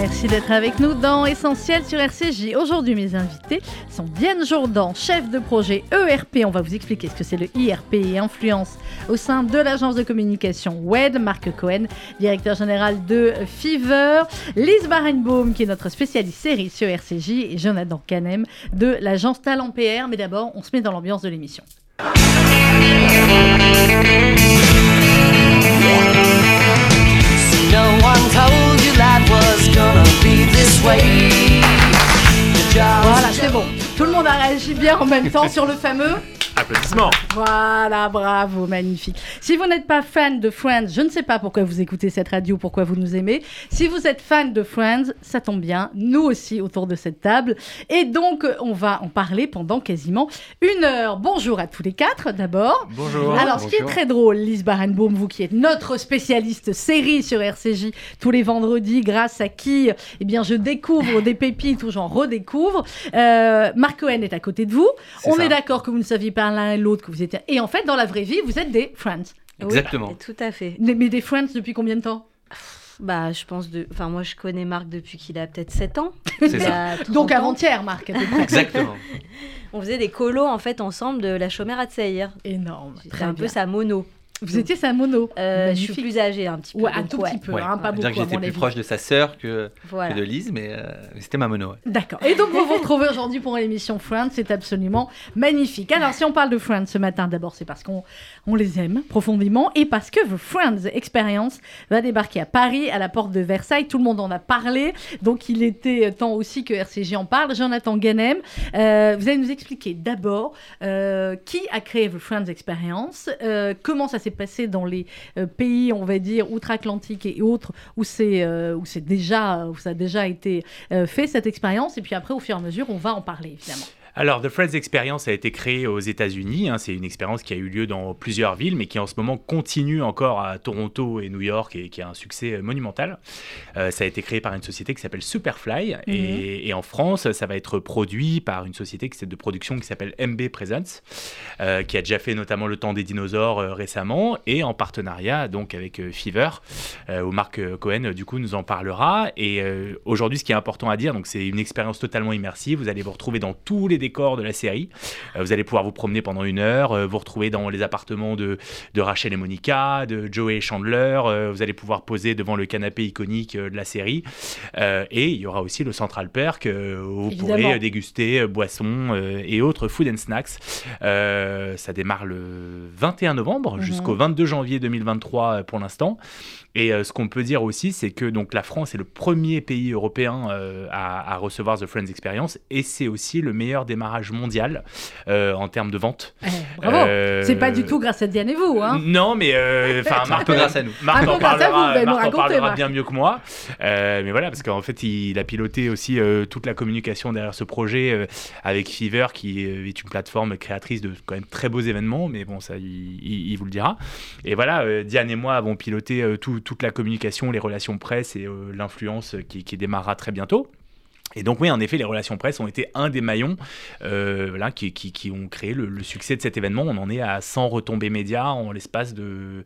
Merci d'être avec nous dans Essentiel sur RCJ. Aujourd'hui, mes invités sont Diane Jourdan, chef de projet ERP. On va vous expliquer ce que c'est le IRP et influence au sein de l'agence de communication WED. Marc Cohen, directeur général de Fever. Lise Barenbaum, qui est notre spécialiste série sur RCJ. Et Jonathan Canem de l'agence Talent PR. Mais d'abord, on se met dans l'ambiance de l'émission. Voilà, c'est bon. Tout le monde a réagi bien en même temps sur le fameux. Applaudissements. Voilà, bravo, magnifique. Si vous n'êtes pas fan de Friends, je ne sais pas pourquoi vous écoutez cette radio, pourquoi vous nous aimez. Si vous êtes fan de Friends, ça tombe bien, nous aussi autour de cette table. Et donc, on va en parler pendant quasiment une heure. Bonjour à tous les quatre, d'abord. Bonjour. Alors, ce qui est très drôle, Lise Barenbaum, vous qui êtes notre spécialiste série sur RCJ tous les vendredis, grâce à qui eh bien, je découvre des pépites ou j'en redécouvre. Euh, Marc Cohen est à côté de vous. On ça. est d'accord que vous ne saviez pas l'un et l'autre que vous étiez. Et en fait, dans la vraie vie, vous êtes des Friends. Exactement. Tout à fait. Mais mais des Friends depuis combien de temps? Bah, je pense de. Enfin, moi, je connais Marc depuis qu'il a peut-être 7 ans. C'est ça. a 30 Donc avant-hier, Marc. Exactement. On faisait des colos en fait ensemble de la chômère à Tseir. Énorme. C'était Très un bien. peu sa mono. Vous étiez sa mono. Euh, je suis plus âgée un petit peu. Ouais, un tout ouais. petit peu, Ouais. hein, pas beaucoup. dire que j'étais plus proche de sa sœur que, Voilà. que de Lise, mais euh, c'était ma mono. ouais. D'accord. Et donc, vous vous retrouvez aujourd'hui pour l'émission Friends. C'est absolument magnifique. Alors, si on parle de Friends ce matin, d'abord, c'est parce qu'on on les aime profondément et parce que The Friends Experience va débarquer à Paris, à la porte de Versailles. Tout le monde en a parlé. Donc, il était temps aussi que RCJ en parle. Jonathan Guenem, euh, vous allez nous expliquer d'abord euh, qui a créé The Friends Experience, euh, comment ça s'est passé dans les euh, pays, on va dire, outre-Atlantique et autres, où c'est euh, où c'est déjà, où ça a déjà été euh, fait cette expérience. Et puis après, au fur et à mesure, on va en parler évidemment. Alors, The Friends Experience a été créée aux États-Unis. hein. C'est une expérience qui a eu lieu dans plusieurs villes, mais qui en ce moment continue encore à Toronto et New York et qui a un succès monumental. Euh, ça a été créé par une société qui s'appelle Superfly. et, et en France, ça va être produit par une société qui- de production qui s'appelle MB Presents, euh, qui a déjà fait notamment Le Temps des dinosaures euh, récemment, et en partenariat donc avec Fever, où Marc Cohen du coup nous en parlera. Et aujourd'hui, ce qui est important à dire, donc c'est une expérience totalement immersive. Vous allez vous retrouver dans tous les décors de la série. Euh, vous allez pouvoir vous promener pendant une heure, euh, vous retrouver dans les appartements de, de Rachel et Monica, de Joey et Chandler. euh, vous allez pouvoir poser devant le canapé iconique de la série. Et il y aura aussi le Central Perk où vous Évidemment. pourrez déguster boissons et autres food and snacks. Ça démarre le 21 novembre Mhm. jusqu'au 22 janvier 2023 euh, pour l'instant. Et ce qu'on peut dire aussi, c'est que donc la France est le premier pays européen à, à recevoir The Friends Experience et c'est aussi le meilleur démarrage mondial euh, en termes de vente. Eh, bravo. Euh, C'est pas du tout grâce à Diane et vous, hein. Non, mais euh, enfin, peu grâce à nous. Marc peu en grâce à vous, parlera, ben, nous Marc en racontez, parlera Marc. bien mieux que moi. Euh, mais voilà, parce qu'en fait, il a piloté aussi euh, toute la communication derrière ce projet euh, avec Fever, qui euh, est une plateforme créatrice de quand même très beaux événements. Mais bon, ça, il, il- il vous le dira. Et voilà, euh, Diane et moi avons piloté euh, tout- toute la communication, les relations presse et euh, l'influence qui, qui démarrera très bientôt. Et donc oui, en effet, les relations presse ont été un des maillons euh, qui ont créé le, le succès de cet événement. On en est à 100 retombées médias en l'espace de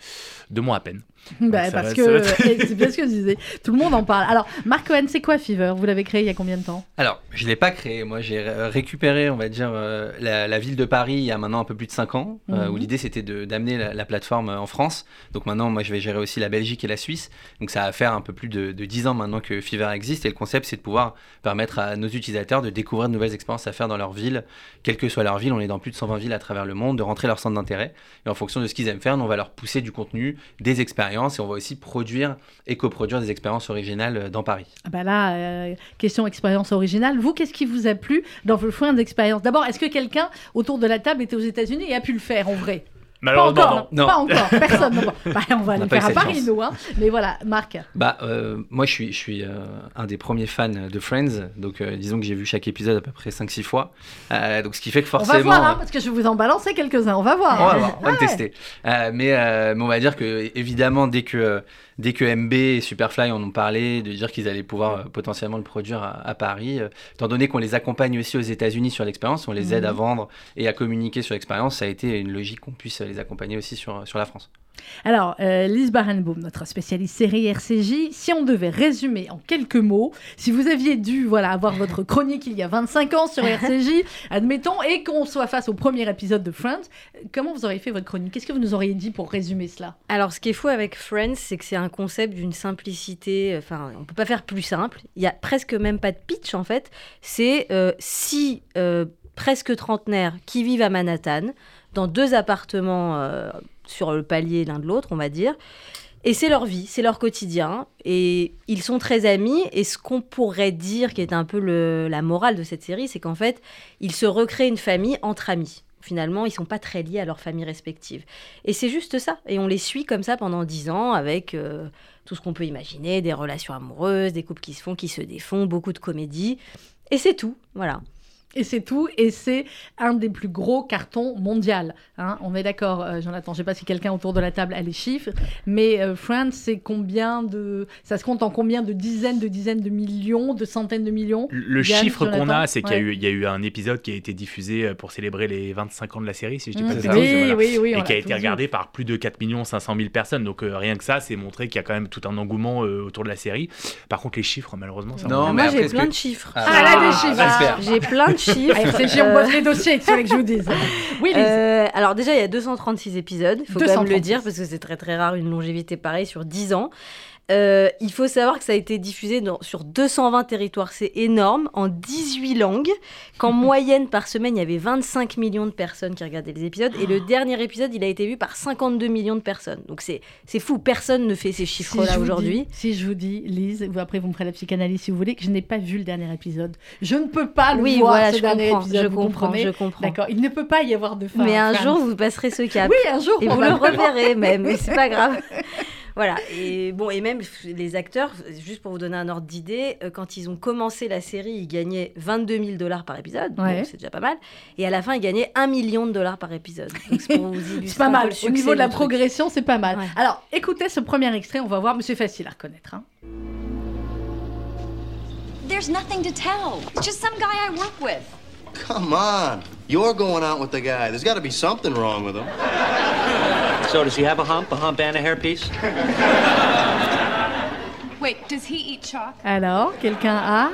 deux mois à peine. Bah, parce va- que ça va c'est bien ce que je disais. Tout le monde en parle. Alors, Marc Cohen, c'est quoi Fever? Vous l'avez créé il y a combien de temps? Alors, je ne l'ai pas créé. Moi, j'ai euh, récupéré, on va dire, euh, la, la ville de Paris il y a maintenant un peu plus de 5 ans, euh, Mhm. où l'idée c'était d'amener la, la plateforme en France. Donc maintenant, moi, je vais gérer aussi la Belgique et la Suisse. Donc ça va faire un peu plus de, de 10 ans maintenant que Fever existe. Et le concept, c'est de pouvoir permettre à nos utilisateurs de découvrir de nouvelles expériences à faire dans leur ville, quelle que soit leur ville. On est dans plus de 120 villes à travers le monde, de rentrer leur centre d'intérêt. Et en fonction de ce qu'ils aiment faire, nous, on va leur pousser du contenu, des expériences, et on va aussi produire et coproduire des expériences originales euh, dans Paris. Ah bah là, euh, question expérience originale. Vous, qu'est-ce qui vous a plu dans vos Friends d'expérience? D'abord, est-ce que quelqu'un autour de la table était aux États-Unis et a pu le faire en vrai? Pas encore, non. non. pas encore, personne. non. Bah, on va On eu faire à Paris, chance. nous. Hein. Mais voilà, Marc. Bah, euh, moi, je suis, je suis euh, un des premiers fans de Friends. Donc, euh, disons que j'ai vu chaque épisode à peu près 5-6 fois. Euh, donc, ce qui fait que On forcément. va voir, hein, parce que je vais vous en balancer quelques-uns. On va voir. On va voir, on va Ouais. le tester. Euh, mais, euh, mais on va dire que, évidemment, dès que, dès que MB et Superfly en ont parlé, de dire qu'ils allaient pouvoir euh, potentiellement le produire à, à Paris, euh, étant donné qu'on les accompagne aussi aux États-Unis sur l'expérience, on les aide à vendre et à communiquer sur l'expérience, ça a été une logique qu'on puisse les accompagner aussi sur, sur la France. Alors, euh, Lise Barenboom, notre spécialiste série RCJ, si on devait résumer en quelques mots, si vous aviez dû voilà, avoir votre chronique il y a 25 ans sur RCJ, admettons, et qu'on soit face au premier épisode de Friends, comment vous auriez fait votre chronique? Qu'est-ce que vous nous auriez dit pour résumer cela? Alors, ce qui est fou avec Friends, c'est que c'est un concept d'une simplicité. Enfin, on peut pas faire plus simple. Il y a presque même pas de pitch en fait. C'est euh, six euh, presque trentenaires qui vivent à Manhattan dans deux appartements euh, sur le palier l'un de l'autre, on va dire. Et c'est leur vie, c'est leur quotidien. Et ils sont très amis. Et ce qu'on pourrait dire, qui est un peu la morale de cette série, c'est qu'en fait, ils se recréent une famille entre amis. Finalement, ils sont pas très liés à leur famille respective. Et c'est juste ça. Et on les suit comme ça pendant dix ans avec euh, tout ce qu'on peut imaginer, des relations amoureuses, des couples qui se font, qui se défont, beaucoup de comédie. Et c'est tout. Voilà. Et c'est tout, et c'est un des plus gros cartons mondial. hein. on est d'accord, euh, Jonathan. Je sais pas si quelqu'un autour de la table a les chiffres, mais euh, Friends, c'est combien de, ça se compte en combien de dizaines, de dizaines de millions, de centaines de millions? Le Yann, chiffre qu'on a, c'est qu'il y, a Ouais. eu- il y a eu un épisode qui a été diffusé euh, pour célébrer les 25 ans de la série, si je dis pas Mmh. de Oui, voilà. oui, et qui a été regardé par plus de 4 500 000 personnes. Donc euh, rien que ça, c'est montrer qu'il y a quand même tout un engouement euh, autour de la série. Par contre, les chiffres, malheureusement, ça Non, mais Moi, j'ai plein que- de chiffres. Ah, Ah, elle a des chiffres. j'espère. J'ai plein de chiffres. RCJ, on bosse les dossiers, c'est vrai que je vous dise. Oui. Euh, alors déjà, il y a 236 épisodes, il faut quand même 236. le dire, parce que c'est très très rare une longévité pareille sur 10 ans. Euh, il faut savoir que ça a été diffusé dans- sur 220 territoires, c'est énorme, en 18 langues, qu'en moyenne par semaine, il y avait 25 millions de personnes qui regardaient les épisodes, et le dernier épisode, il a été vu par 52 millions de personnes. Donc c'est fou, personne ne fait ces chiffres-là aujourd'hui. Si je vous dis, Lise, vous après vous me ferez la psychanalyse si vous voulez, que je n'ai pas vu le dernier épisode. Je ne peux pas le Oui, voir, voilà, ce je dernier comprends, épisode, je vous comprends, comprenez je comprends. D'accord, il ne peut pas y avoir de fin. Mais un jour, vous passerez ce cap. Oui, un jour, Et vous le reverrez même, mais c'est pas grave. Voilà, et bon, et même les acteurs, juste pour vous donner un ordre d'idée, euh, quand ils ont commencé la série, ils gagnaient 22 000 dollars par épisode, donc c'est déjà pas mal. Et à la fin, ils gagnaient 1 million de dollars par épisode. Donc c'est pour vous illustrer C'est pas mal. Au niveau de la progression, c'est pas mal. Ouais. Alors, écoutez ce premier extrait, on va voir, mais c'est facile à reconnaître. hein. There's nothing to tell. It's just some guy I work with. Come on. You're going out with the guy. There's got to be something wrong with him. So does he have a hump, a hump and a hairpiece? Wait, does he eat chalk? Alors, quelqu'un a?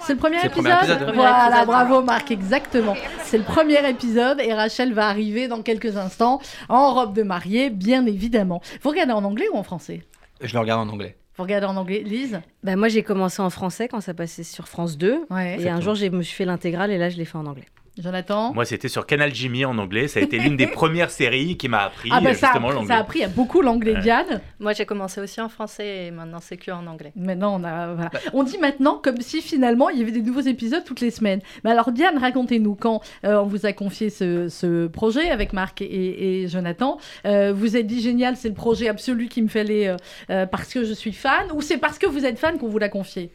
C'est le premier le épisode, premier épisode, ouais. Voilà, épisode. bravo Marc, exactement. C'est le premier épisode et Rachel va arriver dans quelques instants en robe de mariée, bien évidemment. Vous regardez en anglais ou en français? Je le regarde en anglais. Vous regardez en anglais, Lise? Bah, moi, j'ai commencé en français quand ça passait sur France 2. Ouais. Et un jour, je me suis fait l'intégrale et là, je l'ai fait en anglais. Jonathan Moi, c'était sur Canal Jimmy en anglais. Ça a été l'une des premières séries qui m'a appris Ah bah ça, a- justement ça l'anglais. a appris à beaucoup l'anglais, Ouais. Diane. Moi, j'ai commencé aussi en français et maintenant c'est que en anglais. Maintenant, on a, voilà. on dit maintenant comme si finalement il y avait des nouveaux épisodes toutes les semaines. Mais alors Diane, racontez-nous quand euh, on vous a confié ce, ce projet avec Marc et, et Jonathan, euh, vous êtes dit génial, c'est le projet absolu qu'il me fallait euh, euh, parce que je suis fan ou c'est parce que vous êtes fan qu'on vous l'a confié?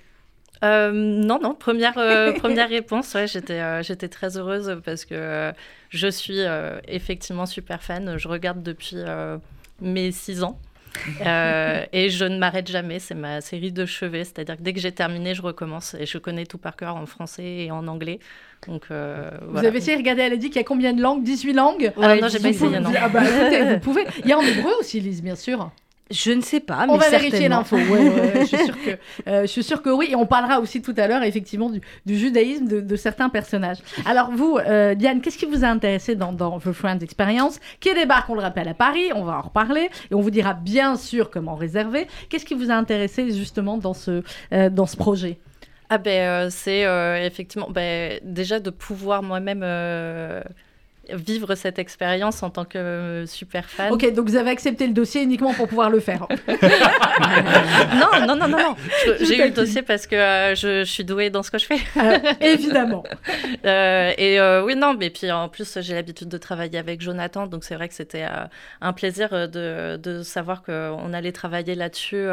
Euh, non, non, première, euh, première réponse, ouais, j'étais, euh, j'étais très heureuse parce que je suis effectivement super fan. Je regarde depuis mes 6 ans. Et je ne m'arrête jamais, c'est ma série de chevet, c'est-à-dire que dès que j'ai terminé, je recommence et je connais tout par cœur en français et en anglais. Donc, euh, Vous voilà. avez essayé de regarder, elle a dit qu'il y a combien de langues? 18 langues? Ouais, non, j'ai pas essayé, non. Ah bah, écoutez, vous pouvez. Il y a en hébreu aussi, Lise, bien sûr. Je ne sais pas, mais On va vérifier l'info. Ouais, je, suis sûre que, euh, je suis sûre que oui. Et on parlera aussi tout à l'heure, effectivement, du, du judaïsme de, de certains personnages. Alors, vous, euh, Diane, qu'est-ce qui vous a intéressé dans, dans The Friends Experience? Qui débarque, on le rappelle, à Paris. On va en reparler. Et on vous dira bien sûr comment réserver. Qu'est-ce qui vous a intéressé, justement, dans ce, euh, dans ce projet? Ah ben euh, c'est euh, effectivement ben, déjà de pouvoir moi-même euh, vivre cette expérience en tant que super fan. Ok, donc vous avez accepté le dossier uniquement pour pouvoir le faire. non, non, non, non, non. Je J'ai eu le dossier parce que euh, je, je suis douée dans ce que je fais. Euh, évidemment. Euh, et euh, oui, non, mais puis en plus, j'ai l'habitude de travailler avec Jonathan, donc c'est vrai que c'était un plaisir de, de savoir qu'on allait travailler là-dessus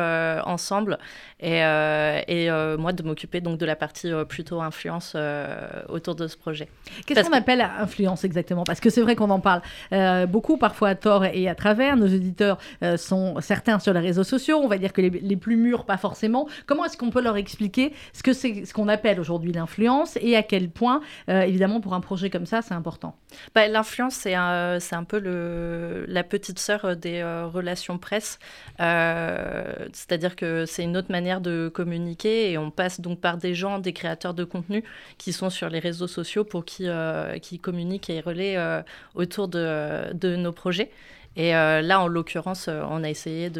ensemble et, euh, et euh, moi de m'occuper donc de la partie euh, plutôt influence euh, autour de ce projet. Qu'est-ce qu'on appelle influence exactement? Parce que c'est vrai qu'on en parle euh, beaucoup, parfois à tort et à travers. Nos auditeurs euh, sont certains sur les réseaux sociaux, on va dire que les, les plus mûrs, pas forcément. Comment est-ce qu'on peut leur expliquer ce que c'est ce qu'on appelle aujourd'hui l'influence et à quel point, euh, évidemment, pour un projet comme ça, c'est important? Bah, L'influence, c'est un, c'est un peu le, la petite sœur des euh, relations presse. Euh, C'est-à-dire que c'est une autre manière de communiquer et on passe donc par des gens, des créateurs de contenu qui sont sur les réseaux sociaux pour qui, euh, communiquent et relaient euh, autour de, nos projets. Et euh, là, en l'occurrence, on a essayé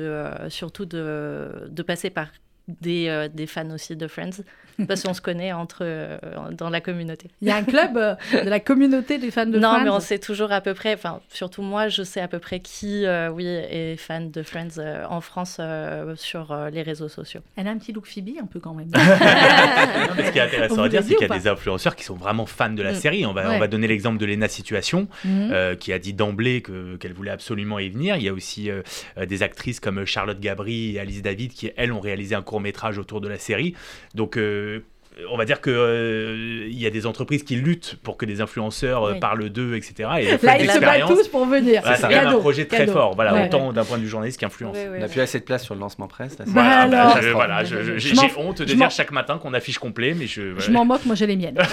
surtout de passer par des, euh, des fans aussi de Friends, parce qu'on se connaît entre, euh, dans la communauté. Il y a un club euh, de la communauté des fans de non, Friends mais on sait toujours à peu près, enfin, surtout moi, je sais à peu près qui, euh, oui, est fan de Friends euh, en France euh, sur euh, les réseaux sociaux. Elle a un petit look Phoebe, un peu quand même. Non, ce qui est intéressant à dire, c'est qu'il y a des influenceurs qui sont vraiment fans de la Mm. série. On va, Ouais. on va donner l'exemple de Lena Situation, euh, qui a dit d'emblée que- qu'elle voulait absolument y venir. Il y a aussi des actrices comme Charlotte Gabri et Alice David qui, elles, ont réalisé un court métrage autour de la série. Donc, euh, on va dire que euh, il y a des entreprises qui luttent pour que des influenceurs euh, Oui. parlent d'eux, etc. Et Là, fait ils se battent tous pour venir. Voilà, c'est un projet très cadeau. fort, voilà, Ouais. autant d'un point de vue journaliste qu'influence. On n'a plus assez de place sur le lancement presse. là, Bah Voilà, bah, alors. je- voilà, je- je- j'ai honte de dire chaque matin qu'on affiche complet, mais je. Je m'en moque, moi j'ai les miennes.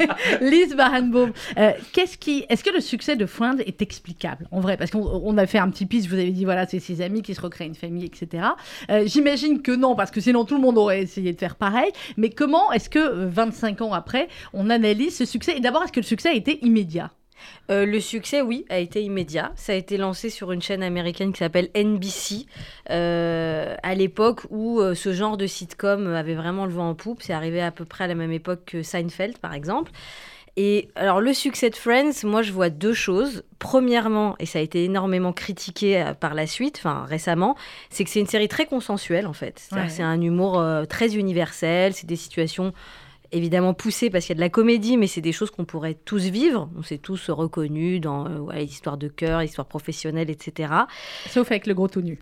Lise Barenbaum, euh, qu'est-ce qui, est-ce que le succès de Friends est explicable en vrai? Parce qu'on on a fait un petit pitch, vous avez dit voilà, c'est six amis qui se recréent une famille, etc. Euh, J'imagine que non, parce que sinon tout le monde aurait essayé de faire pareil. Mais comment est-ce que euh, 25 ans après, on analyse ce succès? Et d'abord, est-ce que le succès a été immédiat? Euh, le succès, oui, a été immédiat. Ça a été lancé sur une chaîne américaine qui s'appelle NBC, euh, à l'époque où euh, ce genre de sitcom avait vraiment le vent en poupe. C'est arrivé à peu près à la même époque que Seinfeld, par exemple. Et alors, le succès de Friends, moi, je vois deux choses. Premièrement, et ça a été énormément critiqué euh, par la suite, enfin récemment, c'est que c'est une série très consensuelle, en fait. Ouais. C'est un humour euh, très universel, c'est des situations évidemment poussées parce qu'il y a de la comédie, mais c'est des choses qu'on pourrait tous vivre. On s'est tous reconnus dans euh, voilà, les histoires de cœur, les histoires professionnelles, etc. Sauf avec le gros tout nu.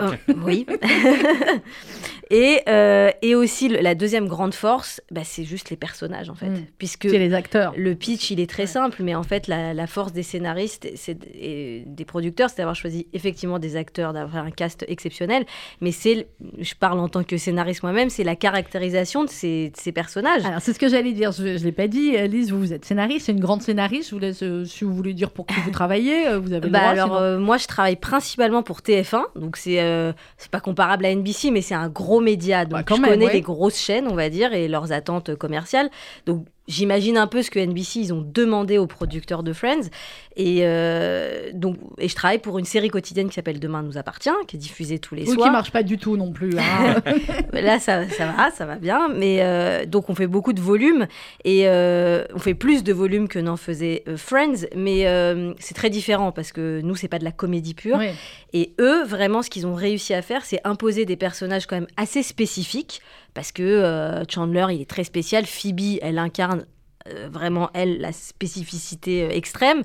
Euh, oui. et, euh, et aussi, la deuxième grande force, bah, c'est juste les personnages, en fait. Mm. Puisque C'est les acteurs. le pitch, il est très simple, mais en fait, la, la force des scénaristes et des producteurs, c'est d'avoir choisi effectivement des acteurs, d'avoir un cast exceptionnel. Mais c'est, je parle en tant que scénariste moi-même, c'est la caractérisation de ces, de ces personnages. Alors, c'est ce que j'allais dire, je ne l'ai pas dit. Lise, vous, vous êtes scénariste, c'est une grande scénariste. Je vous laisse, euh, si vous voulez dire pour qui vous travaillez, vous avez le Bah droit. alors, sinon- euh, moi, je travaille principalement pour TF1, donc c'est euh, c'est pas comparable à NBC, mais c'est un gros média, donc Bah, quand je même, connais ouais. les grosses chaînes, on va dire, et leurs attentes commerciales. Donc j'imagine un peu ce que NBC ils ont demandé aux producteurs de Friends, et euh, donc et je travaille pour une série quotidienne qui s'appelle Demain nous appartient, qui est diffusée tous les Oui, qui soirs. marche pas du tout non plus. hein. Là, ça, ça va, ça va bien. Mais euh, donc, on fait beaucoup de volume et euh, on fait plus de volume que n'en faisait Friends. Mais c'est très différent parce que nous, c'est pas de la comédie pure. Oui. Et eux, vraiment, ce qu'ils ont réussi à faire, c'est imposer des personnages quand même assez spécifiques. Parce que euh, Chandler, il est très spécial. Phoebe, elle incarne euh, vraiment, elle, la spécificité euh, extrême.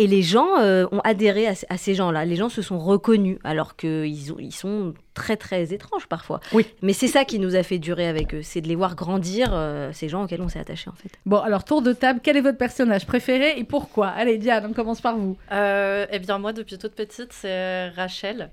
Et les gens euh, ont adhéré à, à ces gens-là. Les gens se sont reconnus, alors qu'ils ont- ils sont très, très étranges parfois. Oui. Mais c'est ça qui nous a fait durer avec eux. C'est de les voir grandir, euh, ces gens auxquels on s'est attaché, en fait. Bon, alors tour de table, quel est votre personnage préféré et pourquoi? Allez, Diane, on commence par vous. Euh, eh bien, moi, depuis toute petite, c'est Rachel.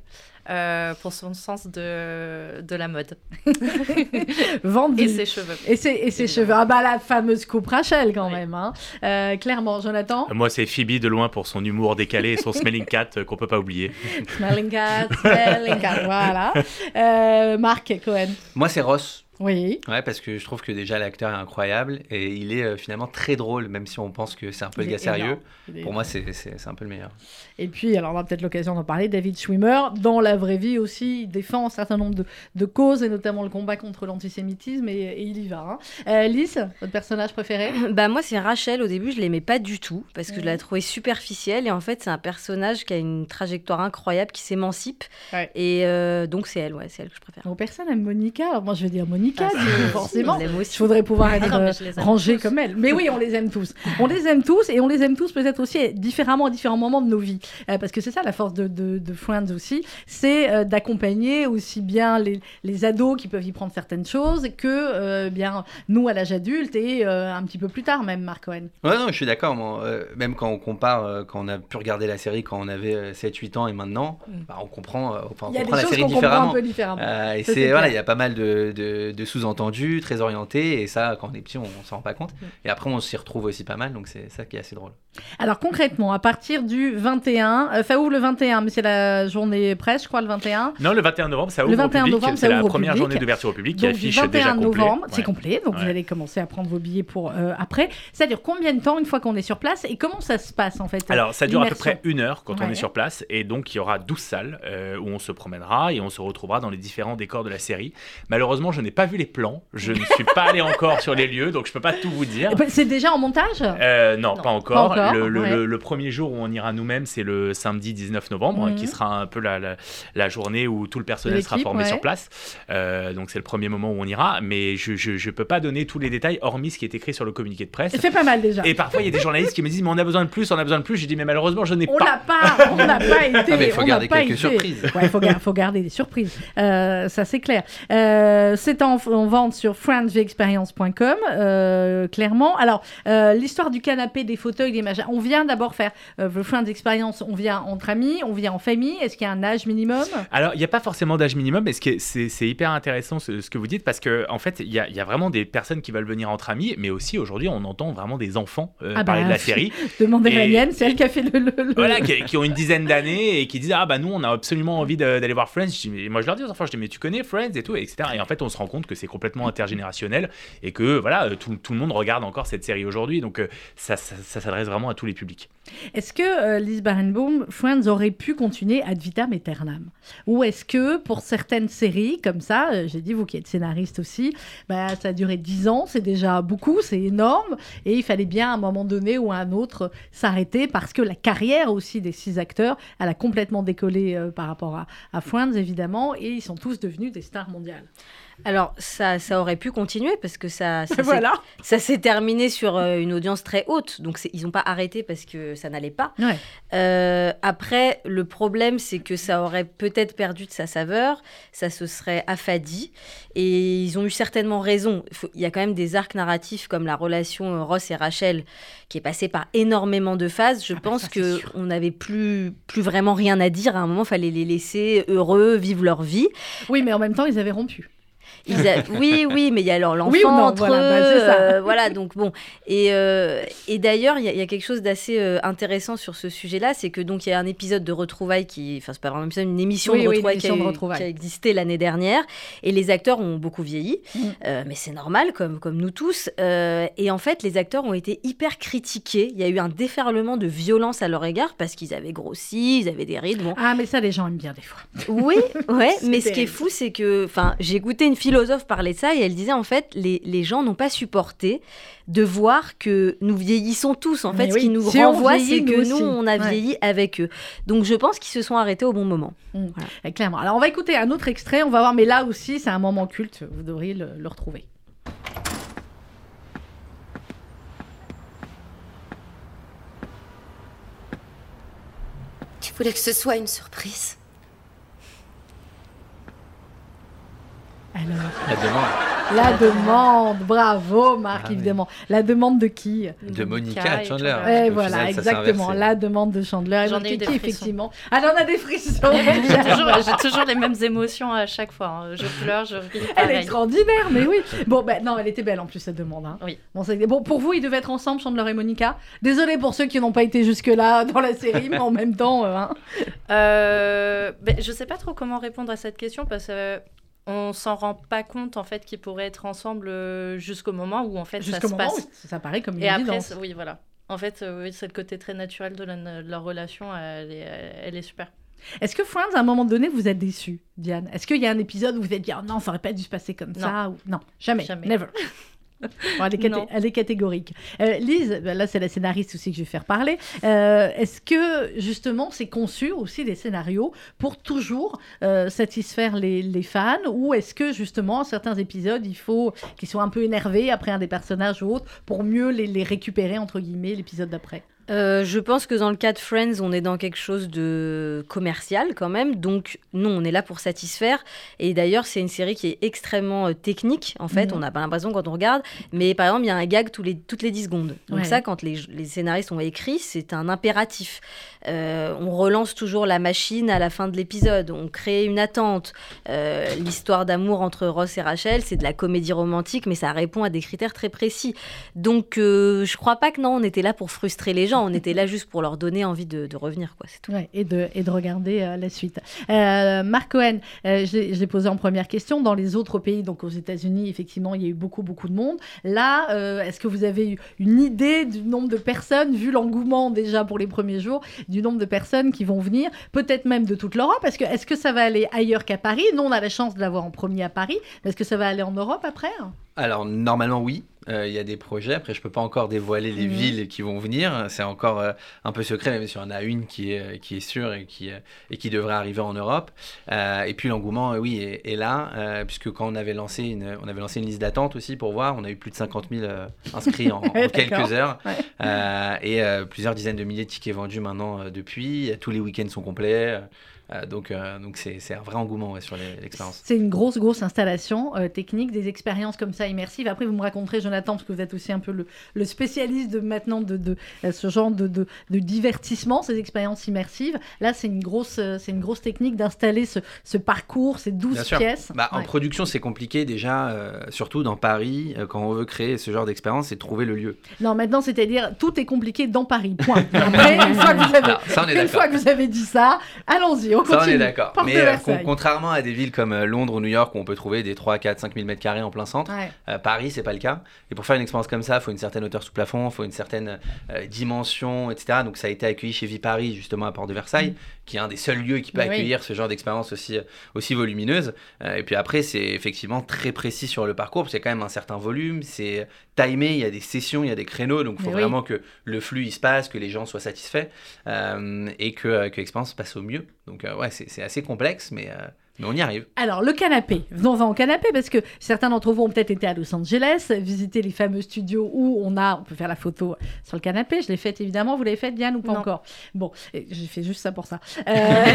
euh, pour son sens de, de la mode. Vendu. Et ses cheveux. Et ses, et ses cheveux. Ah bah la fameuse coupe Rachel quand même. hein. Euh, clairement, Jonathan? Moi, c'est Phoebe de loin pour son humour décalé et son smelling cat euh, qu'on peut pas oublier. Smelling cat, smelling cat, voilà. Euh, Marc Cohen. Moi, c'est Ross. Oui. Ouais, parce que je trouve que déjà l'acteur est incroyable et il est euh, finalement très drôle, même si on pense que c'est un peu Il le gars sérieux. Pour moi, c'est un peu le meilleur. Et puis, alors on a peut-être l'occasion d'en parler, David Schwimmer, dans la vraie vie aussi, il défend un certain nombre de, de causes, et notamment le combat contre l'antisémitisme, et, et il y va. hein. Euh, Lise, votre personnage préféré? Bah moi c'est Rachel au début je l'aimais pas du tout parce que je la trouvais superficielle et en fait c'est un personnage qui a une trajectoire incroyable qui s'émancipe Ouais. et euh, donc c'est elle ouais c'est elle que je préfère. Bon, personne aime Monica, alors moi je vais dire Monica. Ah, forcément. Je voudrais pouvoir être Non, mais euh, rangée tous. comme elle. Mais oui, on les aime tous. On les aime tous et on les aime tous peut-être aussi différemment à différents moments de nos vies. Euh, parce que c'est ça la force de, de, de Friends aussi, c'est euh, d'accompagner aussi bien les, les ados qui peuvent y prendre certaines choses que euh, bien nous à l'âge adulte et un petit peu plus tard même, Marc Cohen. Ouais, non, je suis d'accord. même quand on compare, quand on a pu regarder la série quand on avait 7-8 ans et maintenant, bah, on comprend, enfin, on Mm. Y a des la choses série qu'on comprend un différemment. peu différemment. Et Ça, c'est voilà, il y a pas mal de, de- de sous-entendus très orientés et ça, quand on est petit, on, on s'en rend pas compte. Mm. Et après, on s'y retrouve aussi pas mal, donc c'est ça qui est assez drôle. Alors concrètement, à partir du 21, euh, ça ouvre le 21, mais c'est la journée presse, je crois, le 21. Non, le 21 novembre, ça Le ouvre 21 au public. novembre, C'est la première public. journée d'ouverture au public qui Donc affiche 21 déjà complet. novembre, c'est complet, donc vous allez commencer à prendre vos billets pour euh, après. Ça dure combien de temps une fois qu'on est sur place et comment ça se passe en fait Alors, ça dure à peu près une heure quand on est sur place, et donc il y aura 12 salles euh, où on se promènera et on se retrouvera dans les différents décors de la série. Malheureusement, je n'ai pas vu les plans, je ne suis pas allé encore sur les lieux, donc je peux pas tout vous dire. C'est déjà en montage? Euh, non, pas encore. Pas encore, le, le- ouais. le- le premier jour où on ira nous-mêmes, c'est le samedi 19 novembre, Mhm. qui sera un peu la, la- la journée où tout le personnel sera formé ouais. sur place. Euh, donc c'est le premier moment où on ira, mais je, je, je peux pas donner tous les détails, hormis ce qui est écrit sur le communiqué de presse. C'est pas mal déjà. Et parfois, il y a des journalistes qui me disent, mais on a besoin de plus, on a besoin de plus. J'ai dit, mais malheureusement, je n'ai On pas. n'a pas, on n'a pas été. Ah, mais il faut on n'a garder pas quelques été. surprises. Ouais, il faut, gar- faut garder des surprises. Euh, ça, c'est clair. Euh, c'est en, en vente sur friendsvexperience.com, euh, clairement. Alors, euh, l'histoire du canapé, des fauteuils, des machins. On vient d'abord faire euh, The Friends Experience. On vient entre amis, on vient en famille. Est-ce qu'il y a un âge minimum? Alors, il n'y a pas forcément d'âge minimum, mais c'est hyper intéressant ce, ce que vous dites parce que en fait, il y a, il y a vraiment des personnes qui veulent venir entre amis, mais aussi aujourd'hui, on entend vraiment des enfants euh, Ah parler bah, de la série. Demandez à la mienne, c'est elle qui a fait le. le- le- Voilà, qui, qui ont une dizaine d'années et qui disent Ah bah nous on a absolument envie d'aller voir Friends. Je dis, mais moi je leur dis aux enfants, je dis mais tu connais Friends et tout, etc. Et en fait on se rend compte que c'est complètement intergénérationnel et que voilà, euh, tout, tout le monde regarde encore cette série aujourd'hui. Donc euh, ça, ça, ça s'adresse vraiment à tous les publics. Est-ce que euh, Lise Friends aurait pu continuer ad vitam aeternam Ou est-ce que pour certaines séries comme ça, euh, j'ai dit vous qui êtes scénariste aussi, bah, ça a duré 10 ans, c'est déjà beaucoup, c'est énorme, et il fallait bien à un moment donné ou à un autre s'arrêter parce que la carrière aussi des six acteurs, elle a complètement décollé euh, par rapport à, à évidemment, et ils sont tous devenus des stars mondiales. Alors, ça, ça aurait pu continuer parce que ça, ça s'est- Voilà. ça s'est terminé sur euh, une audience très haute. Donc, ils n'ont pas arrêté parce que ça n'allait pas. Ouais. Euh, après, le problème, c'est que ça aurait peut-être perdu de sa saveur, ça se serait affadi, et ils ont eu certainement raison. Il y a quand même des arcs narratifs comme la relation euh, Ross et Rachel, qui est passée par énormément de phases. Je bah pense que sûr. on n'avait plus, plus vraiment rien à dire. À un moment, il fallait les laisser heureux, vivre leur vie. Oui, mais en même temps, ils avaient rompu. Ils a- Oui, oui, mais il y a l'enfant Oui entre voilà, bah, eux. ça. euh, voilà, donc bon. Et, euh, et d'ailleurs, il y, a- il y a quelque chose d'assez euh, intéressant sur ce sujet-là, c'est que donc il y a un épisode de retrouvailles qui, enfin c'est pas vraiment un épisode, une émission Oui, de oui, une retrouvailles qui, a émission de eu- retrouvailles. qui a existé l'année dernière, et les acteurs ont beaucoup vieilli, Mm. mais c'est normal, comme comme nous tous. et en fait, les acteurs ont été hyper critiqués. Il y a eu un déferlement de violence à leur égard parce qu'ils avaient grossi, ils avaient des rides. Bon, Ah, mais ça, les gens aiment bien des fois. oui, ouais, mais ce qui est fou, c'est que, enfin, j'ai écouté une philosophe parler de ça et elle disait en fait, les, les gens n'ont pas supporté de voir que nous vieillissons tous. En Mais fait, ce oui, qui nous si renvoie, c'est nous que aussi. nous, on a Ouais. vieilli avec eux. Donc, je pense qu'ils se sont arrêtés au bon moment. Mm. Euh, Clairement. Alors, on va écouter un autre extrait, on va voir, mais là aussi, c'est un moment culte, vous devriez le, le retrouver. Tu voulais que ce soit une surprise? Alors, La demande la demande, bravo Marc, Ah, évidemment. La demande de qui? De Monica et Chandler. Et voilà, final, exactement, la demande de Chandler. Et J'en ai eu des qui, effectivement? Ah, on a des frissons. J'ai toujours, j'ai toujours les mêmes émotions à chaque fois. hein. Je pleure, je ris. Elle est extraordinaire, mais oui. Bon, ben non, elle était belle en plus cette demande. hein. Oui. Bon, c'est- bon, pour vous, ils devaient être ensemble, Chandler et Monica. Désolé pour ceux qui n'ont pas été jusque-là dans la série, mais en même temps, hein. Euh, ben, je sais pas trop comment répondre à cette question parce que on s'en rend pas compte en fait qu'ils pourraient être ensemble euh, jusqu'au moment où en fait ça se moment passe. où ça, paraît comme une Et après, évidence. oui, voilà. En fait, euh, oui, c'est le côté très naturel de, la- de leur relation. Elle est, elle est super. Est-ce que Friends, à un moment donné, vous êtes déçu, Diane? Est-ce qu'il y a un épisode où vous vous êtes dit, oh non, ça aurait pas dû se passer comme Non. ça ou... Non, jamais. Jamais. Never. Bon, elle, est elle catégorique. Euh, Lise, ben là c'est la scénariste aussi que je vais faire parler. Euh, Est-ce que justement c'est conçu aussi des scénarios pour toujours euh, satisfaire les, les fans ou est-ce que justement certains épisodes il faut qu'ils soient un peu énervés après un des personnages ou autre pour mieux les, les récupérer entre guillemets l'épisode d'après? Euh, je pense que dans le cas de Friends, on est dans quelque chose de commercial quand même. Donc, non, on est là pour satisfaire. Et d'ailleurs, c'est une série qui est extrêmement euh, technique. En fait, Mhm. on n'a pas l'impression quand on regarde. Mais par exemple, il y a un gag tous les, toutes les 10 secondes. Donc, Ouais. ça, quand les, les scénaristes ont écrit, c'est un impératif. Euh, on relance toujours la machine à la fin de l'épisode. On crée une attente. L'histoire d'amour entre Ross et Rachel, c'est de la comédie romantique, mais ça répond à des critères très précis. Donc, je crois pas que non, on était là pour frustrer les gens. On était là juste pour leur donner envie de, de revenir, quoi. C'est tout. Ouais, et, de, et de regarder euh, la suite. Euh, Marc Cohen, euh, je l'ai- posé en première question. Dans les autres pays, donc aux États-Unis, effectivement, il y a eu beaucoup, beaucoup de monde. Là, euh, est-ce que vous avez eu une idée du nombre de personnes, vu l'engouement déjà pour les premiers jours, du nombre de personnes qui vont venir, peut-être même de toute l'Europe? Est-ce que, est que ça va aller ailleurs qu'à Paris? Nous, on a la chance de l'avoir en premier à Paris, mais est-ce que ça va aller en Europe après? Alors, normalement, oui. Euh, Il y a des projets. Après, je peux pas encore dévoiler les Mhm. villes qui vont venir. C'est encore euh, un peu secret, même s'il y en a une qui est, qui est sûre et qui, euh, et qui devrait arriver en Europe. Euh, et puis, l'engouement, oui, est, est là. puisque quand on avait, lancé une, on avait lancé une liste d'attente aussi pour voir, on a eu plus de 50 000 euh, inscrits en, quelques heures. Ouais. Et plusieurs dizaines de milliers de tickets vendus maintenant depuis. Tous les week-ends sont complets. Euh, donc, euh, donc c'est un vrai engouement ouais, sur les- l'expérience. C'est une grosse, grosse installation euh, technique, des expériences comme ça immersives. Après, vous me raconterez, Jonathan, parce que vous êtes aussi un peu le, le spécialiste de maintenant de, de, ce genre de, divertissement, ces expériences immersives. Là, c'est une grosse, c'est une grosse technique d'installer ce, ce parcours, ces 12 Bien sûr. pièces. Bah, En production, c'est compliqué déjà, euh, surtout dans Paris, euh, quand on veut créer ce genre d'expérience, c'est de trouver le lieu. Non, maintenant, c'est-à-dire, tout est compliqué dans Paris. Point. Après, une fois que vous avez, Alors, ça, on est une d'accord. fois que vous avez dit ça, allons-y, on Ça, continue. on est d'accord. Mais euh, con- contrairement à des villes comme euh, Londres ou New York où on peut trouver des 3, 4, 5 000 mètres carrés en plein centre, Ouais. euh, Paris, c'est pas le cas. Et pour faire une expérience comme ça, il faut une certaine hauteur sous plafond, il faut une certaine euh, dimension, etc. Donc ça a été accueilli chez Vipari, justement à Port de Versailles, qui est un des seuls lieux qui peut Mais oui. accueillir ce genre d'expérience aussi, aussi volumineuse. Et puis après, c'est effectivement très précis sur le parcours, parce qu'il y a quand même un certain volume, c'est timé, il y a des sessions, il y a des créneaux, donc il faut Mais oui. vraiment que le flux il se passe, que les gens soient satisfaits et que, que l'expérience se passe au mieux. Donc euh, ouais, c'est assez complexe, mais, euh, mais on y arrive. Alors, le canapé. Venons, on va en canapé parce que certains d'entre vous ont peut-être été à Los Angeles, visiter les fameux studios où on a, on peut faire la photo sur le canapé. Je l'ai faite évidemment. Vous l'avez faite, Diane, ou pas Non. encore? Bon, j'ai fait juste ça pour ça. Euh,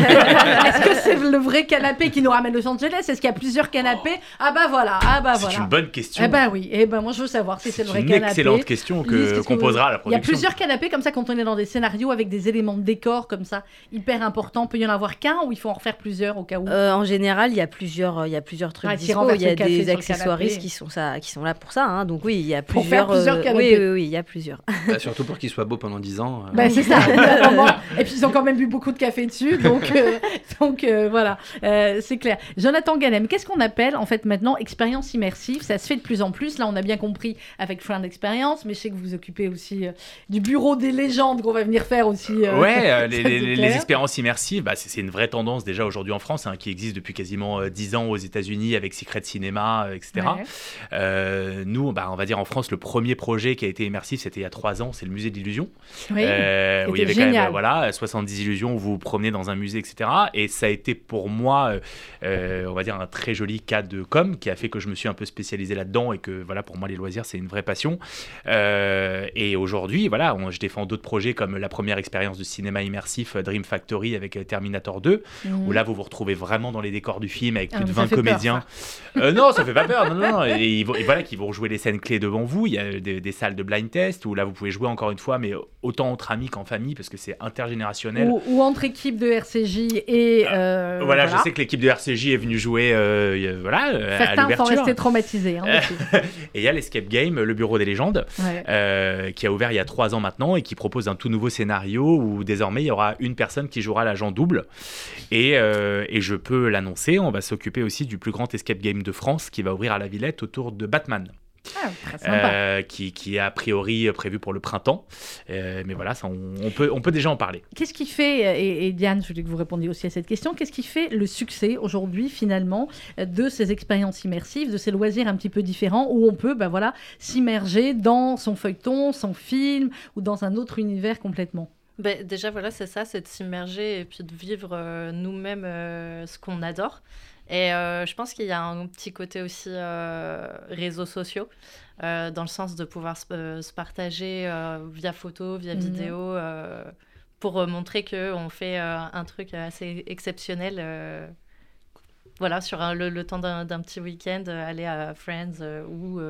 Est-ce que c'est le vrai canapé qui nous ramène Los Angeles? Est-ce qu'il y a plusieurs canapés? Ah bah voilà, ah bah C'est voilà. une bonne question. Eh ben oui, eh ben moi je veux savoir si c'est le C'est vrai une canapé. excellente question que- Lise, qu'est-ce qu'on vous- posera à la Il y a production. plusieurs canapés comme ça quand on est dans des scénarios avec des éléments de décor comme ça, hyper importants. Peut y en avoir qu'un ou il faut en refaire plusieurs au cas où? Euh, en général, il y a plusieurs, il y a plusieurs trucs dispo. renversent Il y a des accessoiristes qui sont ça, qui sont là pour ça. hein. Donc oui, il y a Pour plusieurs. faire plusieurs euh, oui, oui, oui, il y a plusieurs. Bah, surtout pour qu'il soit beau pendant 10 ans. euh. Bah, c'est ça. Et puis ils ont quand même bu beaucoup de café dessus, donc euh, donc euh, voilà, Euh, c'est clair. Jonathan Ganem, qu'est-ce qu'on appelle en fait maintenant expérience immersive? Ça se fait de plus en plus. Là, on a bien compris avec Friend Experience, mais je sais que vous vous occupez aussi euh, du bureau des légendes qu'on va venir faire aussi. euh, Ouais, euh, les, les- expériences immersives, bah, c'est c'est une vraie tendance déjà aujourd'hui en France, hein, qui existe depuis quasiment euh, 10 ans aux États-Unis avec Secret Cinema, euh, etc. Ouais. Euh, nous, bah, on va dire en France, le premier projet qui a été immersif, c'était il y a 3 ans, c'est le musée de l'illusion. Oui, Euh, où il y avait quand même génial. euh, voilà, 70 illusions où vous vous promenez dans un musée, etc. Et ça a été pour moi, euh, euh, on va dire, un très joli cas de com qui a fait que je me suis un peu spécialisé là-dedans et que voilà, pour moi, les loisirs, c'est une vraie passion. Euh, et aujourd'hui, voilà, on- je défends d'autres projets comme la première expérience de cinéma immersif euh, Dream Factory avec euh, Terminator 2, Mhm. où là, vous vous retrouvez vraiment dans les décors du film avec Ah, plus de mais ça 20 fait peur, comédiens. Euh, non, ça fait pas peur. Non, non, non. Et, voilà, qui vont jouer les scènes clés devant vous. Il y a des, des salles de blind test où là, vous pouvez jouer encore une fois, mais autant entre amis qu'en famille parce que c'est intergénérationnel. Ou, ou entre équipes de RCJ et euh, voilà, je sais que l'équipe de RCJ est venue jouer, euh, voilà, euh, à certains sont restés traumatisés. hein. Et il y a l'Escape Game, le Bureau des légendes, Ouais. euh, qui a ouvert il y a trois ans maintenant et qui propose un tout nouveau scénario où désormais il y aura une personne qui jouera l'agent double. Et, euh, et je peux on va s'occuper aussi du plus grand Escape Game de France qui va ouvrir à la Villette autour de Batman. sympa. euh, qui, qui est a priori prévu pour le printemps. Euh, mais voilà, ça, on, on peut, on peut déjà en parler. Qu'est-ce qui fait, et, et Diane, je voulais que vous répondiez aussi à cette question, qu'est-ce qui fait le succès aujourd'hui finalement de ces expériences immersives, de ces loisirs un petit peu différents où on peut bah, voilà, s'immerger dans son feuilleton, son film ou dans un autre univers complètement? Ben, déjà, voilà, c'est ça, c'est de s'immerger et puis de vivre euh, nous-mêmes euh, ce qu'on adore. Et euh, je pense qu'il y a un petit côté aussi réseaux sociaux, dans le sens de pouvoir se, se partager via photo, via Mhm. vidéo, pour montrer qu'on fait un truc assez exceptionnel. voilà, sur un- le, le temps d'un petit week-end, aller à Friends ou,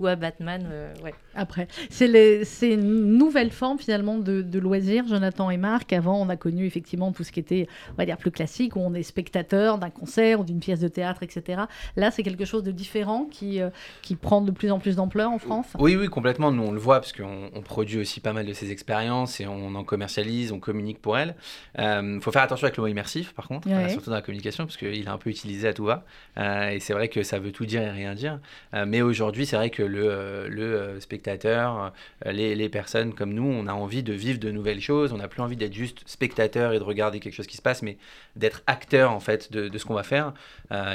ou à Batman. euh, ouais. après. C'est les- c'est une nouvelle forme finalement de, de loisirs, Jonathan et Marc. Avant, on a connu effectivement tout ce qui était, on va dire, plus classique, où on est spectateur d'un concert ou d'une pièce de théâtre, etc. Là, c'est quelque chose de différent qui, euh, qui prend de plus en plus d'ampleur en France. Oui, oui, complètement. Nous, on le voit parce qu'on on produit aussi pas mal de ces expériences et on en commercialise, on communique pour elles. Il faut faire attention avec le mot immersif, par contre, Ouais. euh, surtout dans la communication, parce qu'il est un peu utilisé à tout va. Euh, et c'est vrai que ça veut tout dire et rien dire. Euh, mais aujourd'hui, c'est vrai que le, euh, le euh, spectateur, euh, les, les personnes comme nous, on a envie de vivre de nouvelles choses. On n'a plus envie d'être juste spectateur et de regarder quelque chose qui se passe, mais d'être acteur en fait de, de ce qu'on va faire.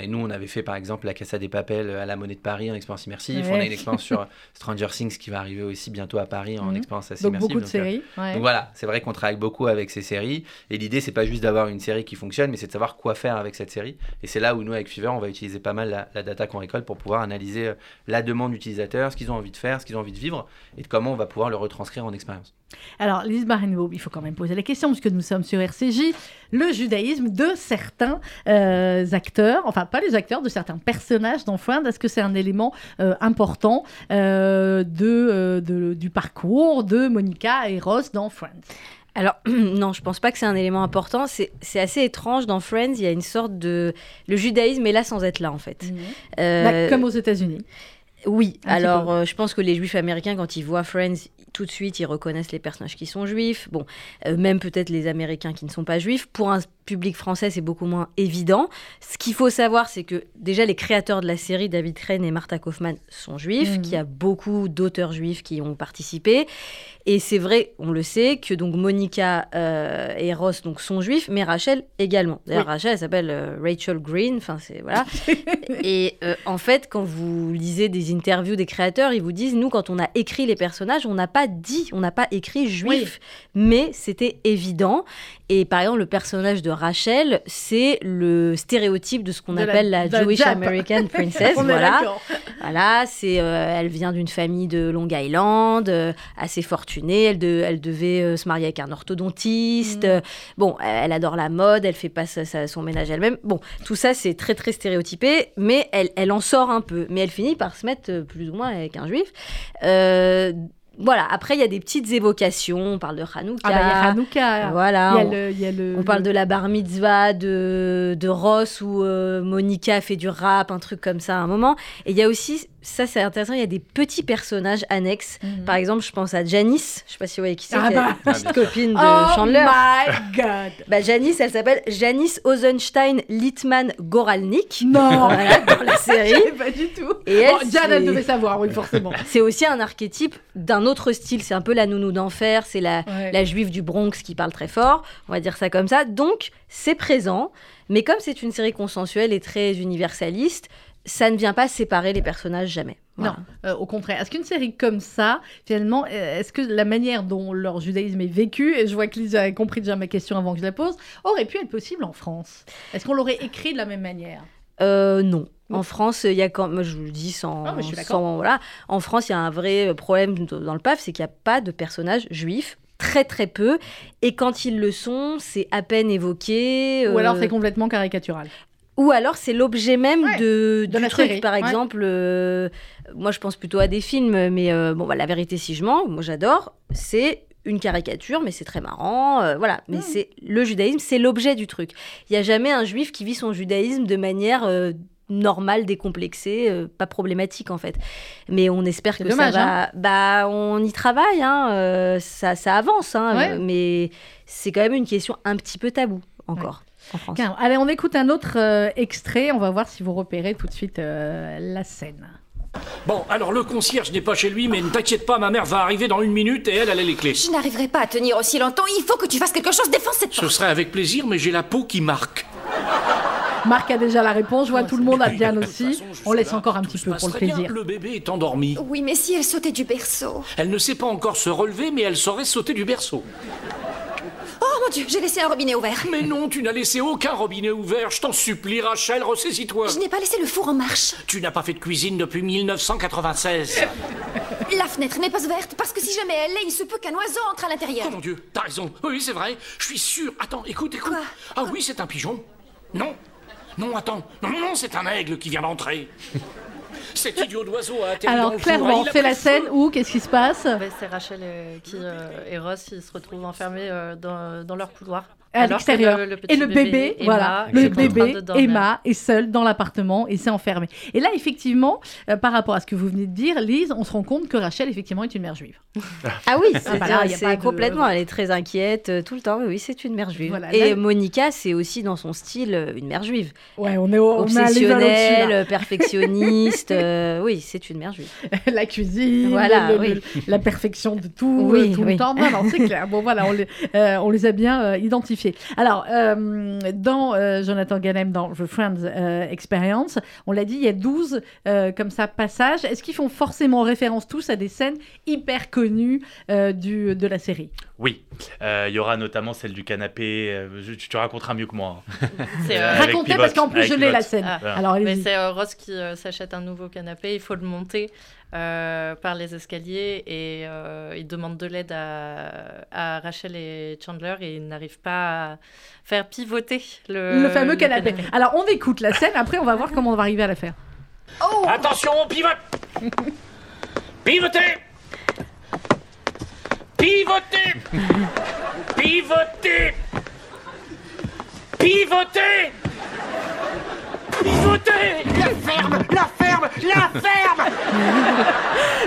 Et nous, on avait fait par exemple la Casa des Papels à la Monnaie de Paris en expérience immersive. On a Ouais. une expérience sur Stranger Things qui va arriver aussi bientôt à Paris en Mhm. expérience assez Donc immersive. beaucoup de séries, ouais. Donc voilà, c'est vrai qu'on travaille beaucoup avec ces séries. Et l'idée, c'est pas juste d'avoir une série qui fonctionne, mais c'est de savoir quoi faire avec cette série. Et c'est là où nous, avec Fever, on va utiliser pas mal la, la data qu'on récolte pour pouvoir analyser la demande ce qu'ils ont envie de faire, ce qu'ils ont envie de vivre, et de comment on va pouvoir le retranscrire en expérience. Alors, Lise Barenboim, il faut quand même poser la question, puisque nous sommes sur RCJ, le judaïsme de certains euh, acteurs, enfin pas les acteurs, de certains personnages dans Friends, est-ce que c'est un élément euh, important euh, de, euh, de- du parcours de Monica et Ross dans Friends? Alors, non, je pense pas que c'est un élément important. C'est assez étrange dans Friends. Il y a une sorte de. Le judaïsme est là sans être là, en fait. Euh, Bah, Comme aux États-Unis. Oui, Un alors euh, je pense que les juifs américains, quand ils voient Friends, tout de suite, ils reconnaissent les personnages qui sont juifs. Bon, euh, même peut-être les américains qui ne sont pas juifs. Pour un public français, c'est beaucoup moins évident. Ce qu'il faut savoir, c'est que déjà les créateurs de la série, David Crane et Martha Kaufman, sont juifs, Mhm. qu'il y a beaucoup d'auteurs juifs qui ont participé. Et c'est vrai, on le sait, que donc Monica euh, et Ross donc, sont juifs, mais Rachel également. D'ailleurs, Oui. Rachel, elle s'appelle euh, Rachel Green. Enfin, c'est voilà. et euh, en fait, quand vous lisez des interviews des créateurs, ils vous disent nous, quand on a écrit les personnages, on n'a pas dit, on n'a pas écrit juif, mais c'était évident. Et par exemple, le personnage de Rachel, c'est le stéréotype de ce qu'on appelle la, Jewish Jap. American Princess. Voilà. Voilà, c'est, euh, elle vient d'une famille de Long Island, euh, assez fortunée. Elle, de- elle devait euh, se marier avec un orthodontiste. Mm. Bon, elle, adore la mode, elle fait pas sa- sa- son ménage elle-même. Bon, tout ça, c'est très, très stéréotypé, mais elle, elle en sort un peu. Mais elle finit par se mettre plus ou moins avec un juif. Voilà, après, il y a des petites évocations. On parle de Hanouka. Ah bah, il y a Hanouka. Voilà. Il y a on- le- il y a le- on parle le- de la bar mitzvah de, de Ross où euh, Monica fait du rap, un truc comme ça à un moment. Et il y a aussi, ça c'est intéressant, il y a des petits personnages annexes. Mhm. Par exemple, je pense à Janice, je sais pas si vous voyez qui c'est, Ah bah. la petite copine de Oh Chandler. my God Bah, Janice, elle s'appelle Janice Ozenstein Littman Goralnik. Non. Voilà, dans la série. Je pas du tout. Et elle, Bon, Diane, elle c'est- devait savoir, oui, forcément. C'est aussi un archétype d'un autre style. C'est un peu la nounou d'enfer, c'est la, Ouais. la juive du Bronx qui parle très fort. On va dire ça comme ça. Donc, c'est présent. Mais comme c'est une série consensuelle et très universaliste, ça ne vient pas séparer les personnages jamais. Voilà. Non, euh, au contraire. Est-ce qu'une série comme ça, finalement, euh, est-ce que la manière dont leur judaïsme est vécu, et je vois que Lisa a compris déjà ma question avant que je la pose, aurait pu être possible en France? Est-ce qu'on l'aurait écrit de la même manière? Euh, non. En France, il y a quand moi je vous le dis sans, sans- voilà. En France, il y a un vrai problème dans le PAF, c'est qu'il n'y a pas de personnages juifs, très très peu, et quand ils le sont, c'est à peine évoqué. Ou alors euh, c'est complètement caricatural Ou alors c'est l'objet même de, de du truc. série, Par ouais. exemple, euh, moi je pense plutôt à des films, mais euh, bon, bah, la vérité si je mens, moi j'adore, c'est une caricature, mais c'est très marrant, euh, voilà. Hmm. Mais c'est le judaïsme, c'est l'objet du truc. Il n'y a jamais un juif qui vit son judaïsme de manière normale, décomplexée, euh, pas problématique en fait. Mais on espère que dommage, ça va. Bah, on y travaille, hein, euh, ça, ça avance, hein, Ouais. mais c'est quand même une question un petit peu tabou encore. En France. Tiens, Allez, on écoute un autre euh, extrait. On va voir si vous repérez tout de suite euh, la scène. Bon, alors le concierge n'est pas chez lui, mais ne t'inquiète pas, ma mère va arriver dans une minute et elle, elle a les clés. Je n'arriverai pas à tenir aussi longtemps. Il faut que tu fasses quelque chose. Défends cette Ce porte. serait avec plaisir, mais j'ai la peau qui marque. Marc a déjà la réponse, je vois tout le monde a bien aussi. façon, On laisse encore un petit peu pour le bien. plaisir. Le bébé est endormi. Oui, mais si elle sautait du berceau. Elle ne sait pas encore se relever, mais elle saurait sauter du berceau. Oh mon Dieu, j'ai laissé un robinet ouvert. Mais non, tu n'as laissé aucun robinet ouvert. Je t'en supplie, Rachel, ressaisis-toi. Je n'ai pas laissé le four en marche. Tu n'as pas fait de cuisine depuis 1996. La fenêtre n'est pas ouverte parce que si jamais elle l'est, il se peut qu'un oiseau entre à l'intérieur. Oh mon Dieu, t'as raison. Oui, c'est vrai. Je suis sûr. Attends, écoute, écoute. ah oui, c'est un pigeon. Non. Non, attends. Non, non, c'est un aigle qui vient d'entrer. Cet idiot d'oiseau a atterri dans Alors le four. clairement, c'est la scène où qu'est-ce qui se passe Ouais, c'est Rachel euh, qui, euh, et Ross ils se retrouvent enfermés euh, dans, dans leur couloir. À l'extérieur. le- le petit et le bébé, Emma, voilà, est le bébé. Emma est seul dans l'appartement et s'est enfermé. Et là, effectivement, euh, par rapport à ce que vous venez de dire, Lise, on se rend compte que Rachel, effectivement, est une mère juive. Ah oui, Ah c'est bah là, y a c'est pas de- complètement. Elle est très inquiète euh, tout le temps. Oui, oui, c'est une mère juive. Voilà, et là- Monica, c'est aussi dans son style euh, une mère juive. Ouais, on est au- obsessionnelle, perfectionniste. euh, oui, c'est une mère juive. la cuisine, Voilà, le- le- oui. le- la perfection de tout, Oui, tout oui. le temps. Non, non, c'est clair. Bon, voilà, on les, euh, on les a bien euh, Alors, euh, dans euh, Jonathan Ganem, dans The Friends euh, Experience, on l'a dit, il y a 12 euh, comme ça passages. Est-ce qu'ils font forcément référence tous à des scènes hyper connues de la série? Oui, il y aura notamment celle du canapé. euh, je- tu te raconteras mieux que moi. hein. Euh, Racontez, Pivot, parce qu'en plus, je l'ai, la scène. Ah. Alors, Mais c'est euh, Ross qui euh, s'achète un nouveau canapé, il faut le monter euh, par les escaliers et euh, il demande de l'aide à, à Rachel et Chandler et il n'arrive pas à faire pivoter le, Le fameux canapé. Alors, on écoute la scène, après, on va voir comment on va arriver à la faire. Attention, on pivote Pivotez Pivotez Pivotez Pivotez Pivotez La ferme La ferme La ferme.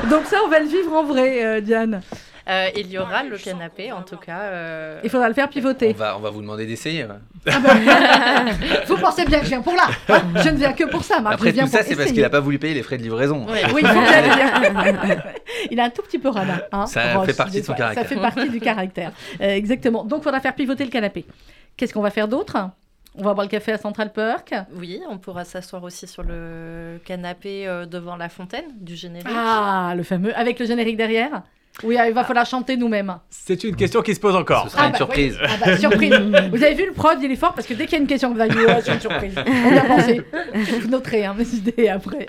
Donc ça, on va le vivre en vrai, euh, Diane. Euh, il y aura le canapé, en tout cas. euh, Il faudra le faire On pivoter. va, on va vous demander d'essayer. ouais. Vous pensez bien que je viens pour là. hein je ne viens que pour ça, Marc. Après je viens tout ça, c'est parce qu'il a pas voulu payer les frais de livraison. Ouais. Oui, il faut bien le dire. Il a un tout petit peu radin. Hein, Ça fait partie de son fois. Ça caractère. fait partie du caractère. Euh, exactement. Donc, il faudra faire pivoter le canapé. Qu'est-ce qu'on va faire d'autre? On va boire le café à Central Park? Oui, on pourra s'asseoir aussi sur le canapé devant la fontaine du générique. Ah, le fameux. Avec le générique derrière? Oui, ah, il va falloir chanter nous-mêmes. C'est une question qui se pose encore. Ce sera une bah, surprise. oui. Ah bah, surprise. Vous avez vu le prod, il est fort parce que dès qu'il y a une question, vous allez dire, ouais, c'est une surprise. On y a pensé. Vous noterez hein, mes idées après.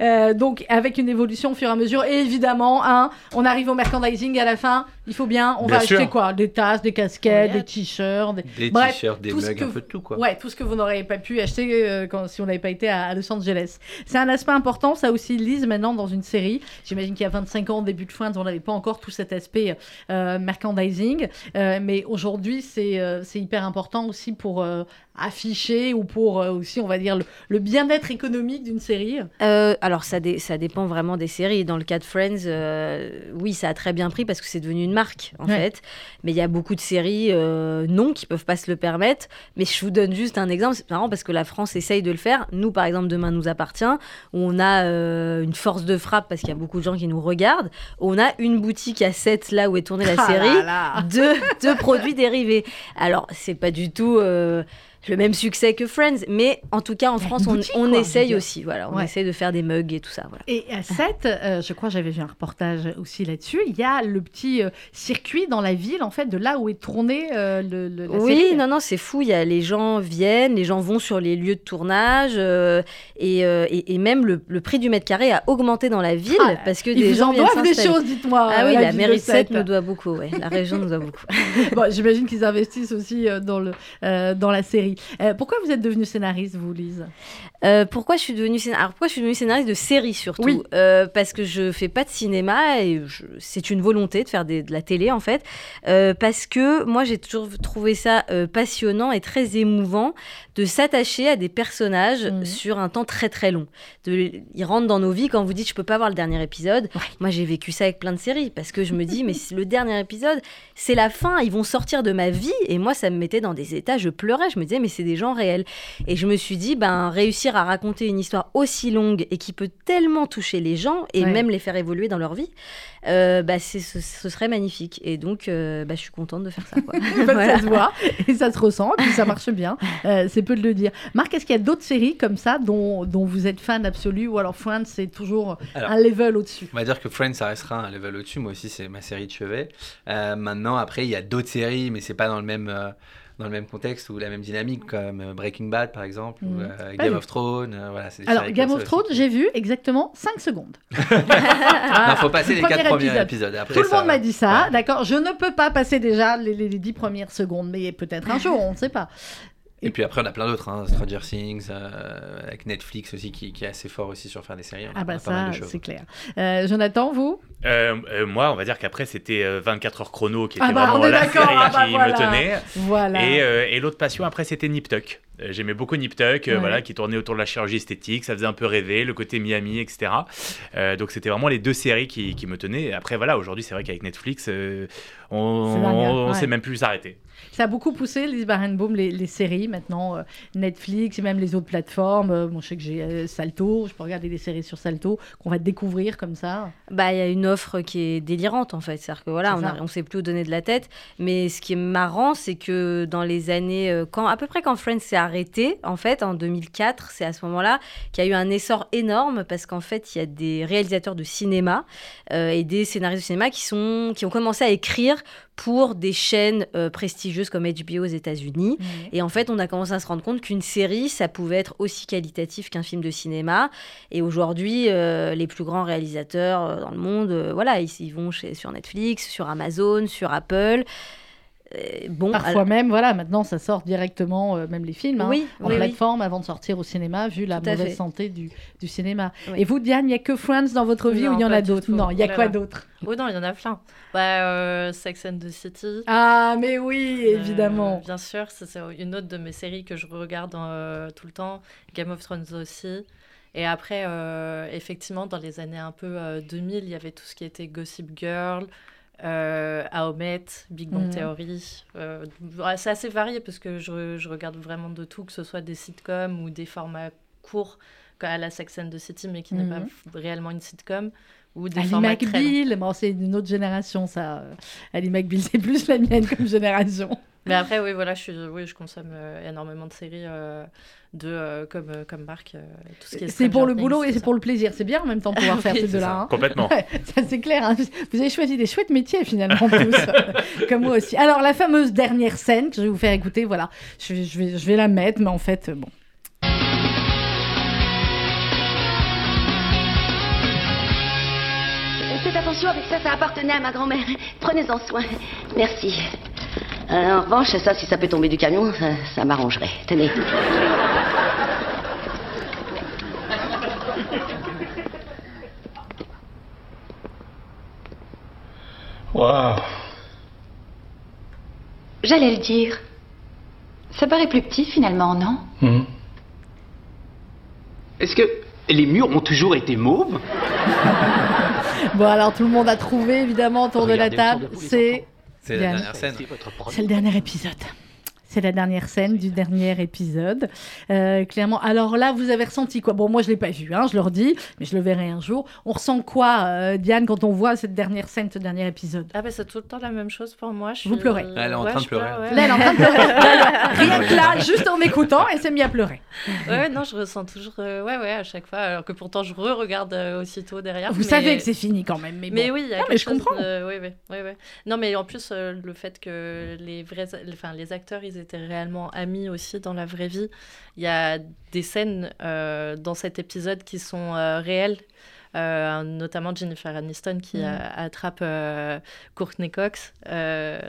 Euh, donc avec une évolution au fur et à mesure et évidemment hein, on arrive au merchandising à la fin il faut bien on Bien va acheter quoi des tasses des casquettes des t-shirts des, Des Bref, t-shirts, des tout ce mugs, que un peu de tout quoi. Ouais, tout ce que vous n'auriez pas pu acheter euh, quand, si on n'avait pas été à, à Los Angeles. C'est un aspect important, ça aussi, Lise, maintenant dans une série. J'imagine qu'il y a 25 ans, début de Friends, on n'avait pas encore tout cet aspect euh, merchandising. Euh, mais aujourd'hui, c'est euh, c'est hyper important aussi pour euh, afficher ou pour euh, aussi, on va dire, le, le bien-être économique d'une série. Euh, alors, ça, dé- ça dépend vraiment des séries. Dans le cas de Friends, euh, oui, ça a très bien pris parce que c'est devenu une marque, en Ouais. fait. Mais il y a beaucoup de séries, euh, non, qui peuvent pas se le permettre. Mais je vous donne juste un exemple. C'est marrant parce que la France essaye de le faire. Nous, par exemple, Demain nous appartient, où on a euh, une force de frappe parce qu'il y a beaucoup de gens qui nous regardent. On a une boutique à 7 là où est tournée la Ah série là là. de, de produits dérivés. Alors, c'est pas du tout euh, le même succès que Friends, mais en tout cas, en France, on, quoi, essaye aussi. Voilà, on Ouais. essaye de faire des mugs et tout ça. Voilà. Et à 7, euh, je crois que j'avais vu un reportage aussi là-dessus, il y a le petit euh, circuit dans la ville, en fait, de là où est tournée euh, le, le- la Oui, série. non, non, c'est fou. Il y a, les gens viennent, les gens vont sur les lieux de tournage, et, et, et même le, le prix du mètre carré a augmenté dans la ville Ah, parce que Ils des vous gens en doivent des choses, dites-moi. Ah oui, la mairie de de Sète Sète. nous doit beaucoup, ouais. la région nous doit beaucoup. Bon, J'imagine qu'ils investissent aussi dans, le, dans la série. Euh, pourquoi vous êtes devenue scénariste, vous, Lise? Euh, pourquoi je suis devenue scénariste? Alors, pourquoi je suis devenue scénariste de série surtout? Oui. Euh, Parce que je fais pas de cinéma et je- c'est une volonté de faire des- de la télé en fait. Parce que moi j'ai toujours trouvé ça passionnant et très émouvant de s'attacher à des personnages Mhm. sur un temps très très long. De, ils rentrent dans nos vies quand vous dites je peux pas voir le dernier épisode. Moi j'ai vécu ça avec plein de séries parce que je me dis mais le dernier épisode c'est la fin, ils vont sortir de ma vie et moi ça me mettait dans des états, je pleurais, je me disais mais mais c'est des gens réels. Et je me suis dit, ben, réussir à raconter une histoire aussi longue et qui peut tellement toucher les gens et Ouais. même les faire évoluer dans leur vie, euh, bah, c'est, ce, ce serait magnifique. Et donc, euh, bah, je suis contente de faire ça. Quoi. Bah, Voilà. Ça se voit et ça se ressent, et puis ça marche bien. Euh, c'est peu de le dire. Marc, est-ce qu'il y a d'autres séries comme ça dont, dont vous êtes fan absolu ou alors Friends, c'est toujours Alors, un level au-dessus? On va dire que Friends, ça restera un level au-dessus. Moi aussi, c'est ma série de chevet. Euh, maintenant, après, il y a d'autres séries, mais c'est pas dans le même. Dans le même contexte ou la même dynamique comme euh, Breaking Bad par exemple ou Mhm. euh, Game of Thrones euh, voilà Alors, Game of Thrones, j'ai vu exactement 5 secondes. Non, faut passer les Premier quatre premiers épisode. épisodes. Après, Tout le ça- monde m'a dit ça, d'accord. Je ne peux pas passer déjà les, les, les 10 premières secondes, mais peut-être un jour, on ne sait pas. Et puis après, on a plein d'autres, hein, Stranger Things, euh, avec Netflix aussi, qui, qui est assez fort aussi sur faire des séries. On Ah bah ça, c'est clair. Euh, Jonathan, vous? Euh, euh, moi, on va dire qu'après, c'était euh, 24 heures chrono qui était Ah bah, vraiment la série ah bah qui voilà. me tenait. Voilà. Et, euh, et l'autre passion, après, c'était Nip Tuck. J'aimais beaucoup Nip Tuck, euh, Ouais. voilà, qui tournait autour de la chirurgie esthétique. Ça faisait un peu rêver, le côté Miami, etc. Euh, donc, c'était vraiment les deux séries qui, qui me tenaient. Et Après, voilà, aujourd'hui, c'est vrai qu'avec Netflix, euh, on hein, on ouais. sait même plus s'arrêter. Ça a beaucoup poussé, Lise Barenboim, les, les séries maintenant, euh, Netflix et même les autres plateformes. Euh, bon, je sais que j'ai euh, Salto, je peux regarder des séries sur Salto qu'on va découvrir comme ça. Bah, il y a une offre qui est délirante en fait. C'est-à-dire que voilà, on, on sait plus où donner de la tête. Mais ce qui est marrant, c'est que dans les années, euh, quand à peu près quand Friends s'est arrêté, en fait, en 2004, c'est à ce moment-là qu'il y a eu un essor énorme parce qu'en fait, il y a des réalisateurs de cinéma et des scénaristes de cinéma qui sont, qui ont commencé à écrire pour des chaînes euh, prestigieuses comme HBO aux États-Unis. Et en fait, on a commencé à se rendre compte qu'une série, ça pouvait être aussi qualitatif qu'un film de cinéma. Et aujourd'hui, euh, les plus grands réalisateurs euh, dans le monde, euh, voilà, ils, ils vont chez, sur Netflix, sur Amazon, sur Apple. Euh, bon, Parfois alors- même, voilà, maintenant ça sort directement, euh, même les films, hein, Oui, en oui, oui. plateforme avant de sortir au cinéma, vu la Tout mauvaise fait. santé du, du cinéma. Oui. Et vous, Diane, il n'y a que Friends dans votre vie Non, ou il y en a d'autres? Non, il y a Oh quoi d'autre? Oui, non, il y en a plein. Bah, euh, Sex and the City. Ah, mais oui, Euh, évidemment. bien sûr, c'est c'est une autre de mes séries que je regarde euh, tout le temps. Game of Thrones aussi. Et après, euh, effectivement, dans les années un peu euh, 2000, il y avait tout ce qui était Gossip Girl, euh, Big Bang Mhm. Theory. Euh, c'est assez varié parce que je, je regarde vraiment de tout, que ce soit des sitcoms ou des formats courts, comme à la Sex and the City, mais qui n'est pas f- réellement une sitcom. Ou des Ali formats. McBeal, bon, c'est une autre génération, ça. Ali McBeal, c'est plus la mienne comme génération. Mais après, oui, voilà, je, suis, oui, je consomme euh, énormément de séries euh, de, euh, comme, euh, comme Marc. euh, C'est pour le boulot et c'est pour le plaisir. C'est bien en même temps de pouvoir faire ces deux-là. hein. Complètement. Ouais, ça c'est clair. hein. Vous avez choisi des chouettes métiers finalement tous, comme moi aussi. Alors la fameuse dernière scène que je vais vous faire écouter, voilà, je vais, je vais, je vais la mettre, mais en fait, bon. Faites attention avec ça, ça appartenait à ma grand-mère. Prenez-en soin. Merci. Euh, en revanche, ça, si ça peut tomber du camion, ça, ça m'arrangerait. Tenez. Waouh. J'allais le dire. Ça paraît plus petit finalement, non? Hmm. Est-ce que les murs ont toujours été mauves? Bon, alors tout le monde a trouvé évidemment autour de la table. C'est C'est la dernière scène. C'est le dernier épisode. C'est la dernière scène du dernier épisode. Euh, clairement. Alors là, vous avez ressenti quoi? Bon, moi, je l'ai pas vu, hein, je le redis, mais je le verrai un jour. On ressent quoi, euh, Diane, quand on voit cette dernière scène, ce dernier épisode? Ah bah c'est tout le temps la même chose pour moi. Je Vous pleurez. Elle est en Ouais, train de pleure, pleurer. ouais. Là, elle est en train de pleurer. Rien que là, juste en m'écoutant, elle s'est mise à pleurer. Ouais, ouais, non, je ressens toujours, euh, ouais, ouais, à chaque fois, alors que pourtant je re-regarde euh, aussitôt derrière. Vous mais- savie que c'est fini quand même. Mais, Mais bon. oui, il y a Non, quelque mais je chose comprends. oui, oui, oui. Non, mais en plus, euh, le fait que les vrais, enfin, les acteurs, ils étaient réellement amis aussi dans la vraie vie. Il y a des scènes euh, dans cet épisode qui sont euh, réelles. Euh, notamment Jennifer Aniston qui Mm. attrape Courtney Cox,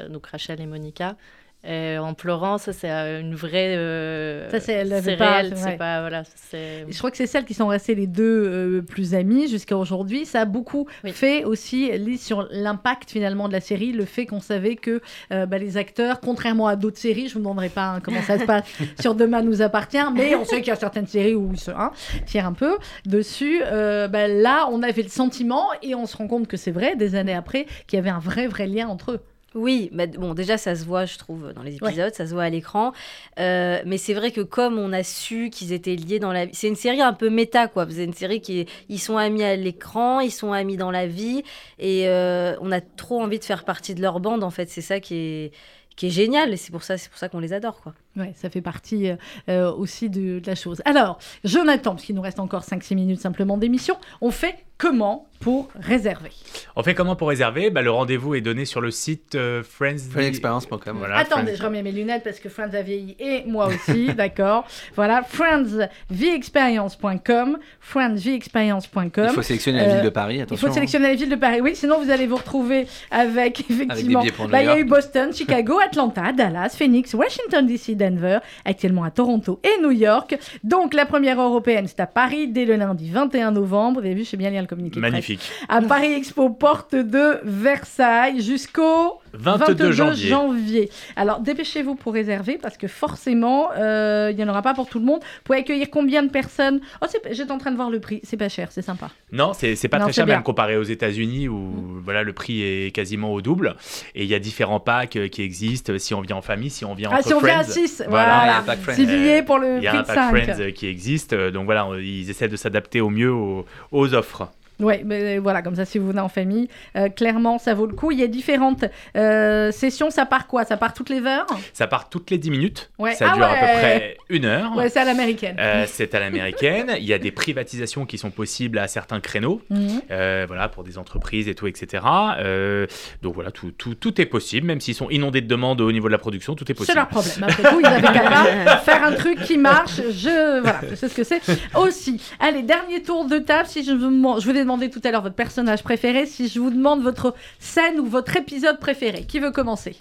donc Rachel et Monica. Et en pleurant, ça c'est euh, une vraie. euh, Ça, c'est- elle c'est réel, c'est pas voilà, c'est. Je crois que c'est celles qui sont restées les deux euh, plus amies jusqu'à aujourd'hui. Ça a beaucoup fait aussi, Lise, sur l'impact finalement de la série, le fait qu'on savait que euh, bah, les acteurs, contrairement à d'autres séries, je ne vous demanderai pas hein, comment ça se passe sur Demain nous appartient, mais on sait qu'il y a certaines séries où ils se hein, tirent un peu dessus. Euh, bah, là, on avait le sentiment, et on se rend compte que c'est vrai, des années après, qu'il y avait un vrai, vrai lien entre eux. Oui, bah, bon, déjà, ça se voit, je trouve, dans les épisodes, ça se voit à l'écran. Euh, mais c'est vrai que comme on a su qu'ils étaient liés dans la vie, c'est une série un peu méta, quoi. C'est une série qui, est- ils sont amis à l'écran, ils sont amis dans la vie, et euh, on a trop envie de faire partie de leur bande, en fait. C'est ça qui est, qui est génial, et c'est pour ça, c'est pour ça qu'on les adore, quoi. Ouais, ça fait partie euh, aussi de, de la chose. Alors, Jonathan, parce qu'il nous reste encore 5-6 minutes simplement d'émission, on fait comment pour réserver On fait comment pour réserver? Bah, Le rendez-vous est donné sur le site euh, Friends. Friendsexperience.com. Voilà, Attendez, Friends- je remets mes lunettes parce que Friends a vieilli et moi aussi, d'accord? Voilà, friendsvexperience.com, friendsvexperience.com. Il faut sélectionner la ville de Paris, Il faut sélectionner la ville de Paris, oui, sinon vous allez vous retrouver avec effectivement. bah, il y a eu Boston, Chicago, Atlanta, Dallas, Phoenix, Washington DC, Denver, actuellement à Toronto et New York. Donc la première européenne, c'est à Paris dès le lundi 21 novembre. Vous avez vu, je sais bien lire le communiqué. presse. Magnifique. À Paris Expo, porte de Versailles, jusqu'au 22 janvier. janvier. Alors dépêchez-vous pour réserver parce que forcément, euh, il n'y en aura pas pour tout le monde. Vous pouvez accueillir combien de personnes? Oh, c'est- j'étais en train de voir le prix. C'est pas cher, c'est sympa. Non, c'est c'est pas Non, très c'est cher, bien. même comparé aux États-Unis où voilà, le prix est quasiment au double. Et il y a différents packs euh, qui existent si on vient en famille, si on vient Ah, entre si on vient à friends. six, voilà. Il y a un pack Friends. Six billets pour le Il y a prix un de pack. Friends qui existe. euh, Donc voilà, ils essaient de s'adapter au mieux aux, aux offres. Ouais, mais voilà, comme ça, si vous venez en famille, euh, clairement, ça vaut le coup. Il y a différentes euh, sessions. Ça part quoi? Ça part toutes les heures? Ça part toutes les 10 minutes. Ouais. Ça Ah dure à peu près une heure. Ouais, c'est à l'américaine. Euh, c'est à l'américaine. Il y a des privatisations qui sont possibles à certains créneaux, Mhm. euh, voilà, pour des entreprises et tout, etc. Euh, donc voilà, tout, tout, tout est possible, même s'ils sont inondés de demandes au niveau de la production, tout est possible. C'est leur problème. Après tout, ils avaient qu'à faire un truc qui marche. Je, voilà, je sais ce que c'est. Aussi, allez, dernier tour de table. Si je je vous demandé tout à l'heure votre personnage préféré, si je vous demande votre scène ou votre épisode préféré, qui veut commencer?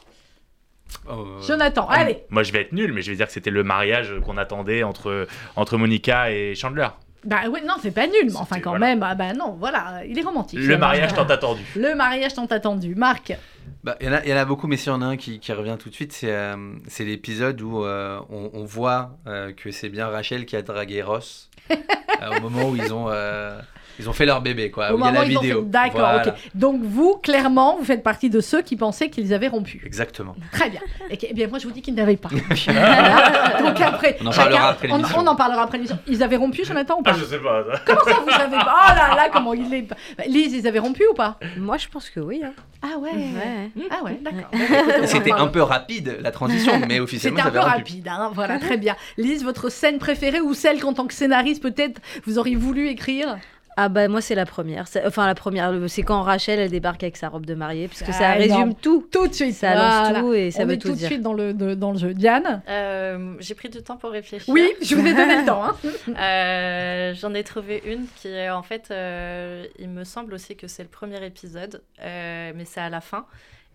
Euh, Jonathan, allez. Moi, je vais être nul, mais je vais dire que c'était le mariage qu'on attendait entre, entre Monica et Chandler. Bah oui, non, c'est pas nul, mais enfin quand même, ah bah non, voilà, il est romantique. Le mariage tant attendu. Le mariage tant attendu. Marc, Bah, Il y, en a- il y en a beaucoup, mais s'il y en a un qui, qui revient tout de suite, c'est euh, c'est l'épisode où euh, on, on voit euh, que c'est bien Rachel qui a dragué Ross euh, au moment où ils ont, euh, ils ont fait leur bébé, quoi, au où il y a moment la où ils ont vidéo. fait- D'accord, Voilà. ok. Donc vous, clairement, vous faites partie de ceux qui pensaient qu'ils avaient rompu. Exactement. Très bien. Et eh bien, moi, je vous dis qu'ils n'avaient pas. Voilà. Donc après, On en chacun- parlera après on- l'émission. on, en parlera après l'émission. Ils avaient rompu, Jonathan, ou pas Ah, je sais pas. Comment ça, vous savez pas Oh là là, comment il est. Bah, Lise, ils avaient rompu ou pas Moi, je pense que oui. hein. Ah ouais. Ouais. Ah ouais, d'accord. C'était un peu rapide la transition, mais officiellement C'était un ça peu avait rompu. rapide, hein, voilà, très bien. Lise, votre scène préférée ou celle qu'en tant que scénariste, peut-être, vous auriez voulu écrire? Ah bah moi c'est la première. C'est- Enfin la première, c'est quand Rachel elle débarque avec sa robe de mariée, puisque Ah, ça résume énorme. tout. Tout de suite. Ça lance Voilà. tout et ça On veut est tout tout de dire. suite dans le, de- dans le jeu. Diane Euh, J'ai pris du temps pour réfléchir. Oui, je vous ai donné le temps, hein. Euh, J'en ai trouvé une qui est en fait, euh, il me semble aussi que c'est le premier épisode, euh, mais c'est à la fin.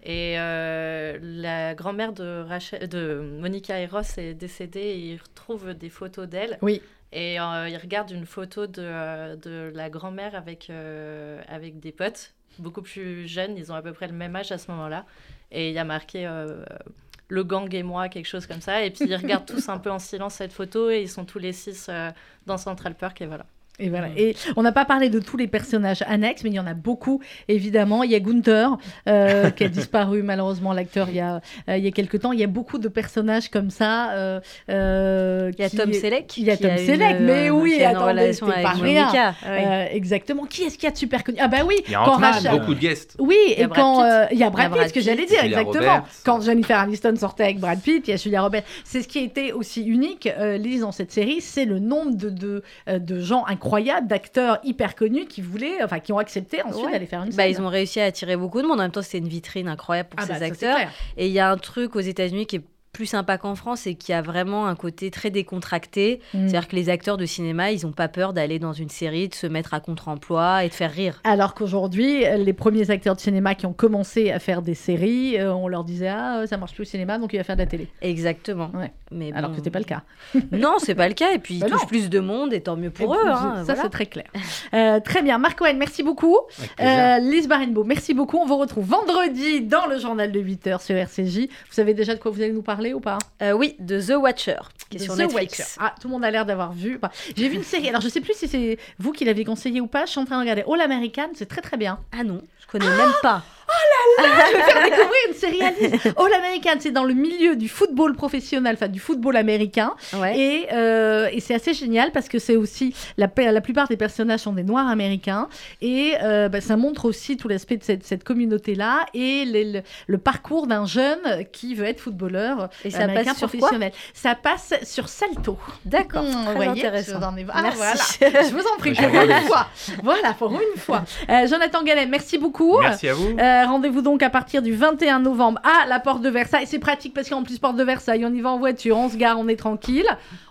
Et euh, la grand-mère de, Rachel- de Monica et Ross est décédée et ils retrouvent des photos d'elle. Oui. Et euh, ils regardent une photo de, euh, de la grand-mère avec, euh, avec des potes, beaucoup plus jeunes, ils ont à peu près le même âge à ce moment-là. Et il y a marqué euh, le gang et moi, quelque chose comme ça. Et puis ils regardent tous un peu en silence cette photo et ils sont tous les six dans Central Park et voilà. Et voilà. Et on n'a pas parlé de tous les personnages annexes, mais il y en a beaucoup, évidemment. Il y a Gunther, euh, qui a disparu, malheureusement, l'acteur, il, y a, euh, il y a quelques temps. Il y a beaucoup de personnages comme ça. euh, euh, Il y a qui- Tom Selleck. Il y a Tom une, Selleck, mais euh, oui, qui a attendez, relation c'était pas rien. Ah oui. Euh, exactement. Qui est-ce qu'il y a de super connu Ah bah oui, Il y a quand Rachel- beaucoup de guests. Oui, a et quand euh, il y a a Brad Pitt, ce que j'allais dire Julia exactement. Roberts. Quand Jennifer Aniston sortait avec Brad Pitt, il y a Julia Roberts. C'est ce qui était aussi unique, euh, Lise, dans cette série, c'est le nombre de, de, euh, de gens incroyables, d'acteurs hyper connus qui voulaient, enfin qui ont accepté ensuite Ouais. d'aller faire une Bah, scène. ils ont réussi à attirer beaucoup de monde. En même temps, c'était une vitrine incroyable pour Ah ces bah, c'est acteurs. Et il y a un truc aux États-Unis qui est plus sympa qu'en France et qui a vraiment un côté très décontracté. Mm. C'est-à-dire que les acteurs de cinéma, ils n'ont pas peur d'aller dans une série, de se mettre à contre-emploi et de faire rire. Alors qu'aujourd'hui, les premiers acteurs de cinéma qui ont commencé à faire des séries, euh, on leur disait ah euh, ça marche plus au cinéma donc il va faire de la télé. Exactement. Ouais. Mais Alors bon. que c'était pas le cas. non, c'est pas le cas. Et puis, ils Bah touchent non. plus de monde et tant mieux pour Et eux. hein, ça voilà. c'est très clair. Euh, très bien, Marc Cohen, merci beaucoup. Euh, Lise Barenbo, merci beaucoup. On vous retrouve vendredi dans le journal de 8h sur RCJ. Vous savez déjà de quoi vous allez nous parler ou pas? Euh, Oui, de The Watcher, qui est The sur Netflix. Watcher. Ah, tout le monde a l'air d'avoir vu. Enfin, J'ai vu une série. Alors, je sais plus si c'est vous qui l'avez conseillé ou pas. Je suis en train de regarder All American. C'est très très bien. Ah non, je connais même pas. Oh là je vais faire découvrir une série Alice. All American, c'est dans le milieu du football professionnel, enfin du football américain. Et, euh, et c'est assez génial parce que c'est aussi, la, pa- la plupart des personnages sont des Noirs américains. Et euh, bah, ça montre aussi tout l'aspect de cette, cette communauté-là et les- le, le parcours d'un jeune qui veut être footballeur Et ça américain passe sur quoi professionnel. ça passe sur Salto. D'accord, Mmh, très voyez, intéressant. je vous en ai- Ah, Merci. voilà. Je vous en prie, pour une fois. Voilà, pour une fois. Euh, Jonathan Gallet, merci beaucoup. Merci à vous. Euh, Rendez-vous donc à partir du 21 novembre à la porte de Versailles. C'est pratique parce qu'en plus, porte de Versailles, on y va en voiture, on se gare, on est tranquille.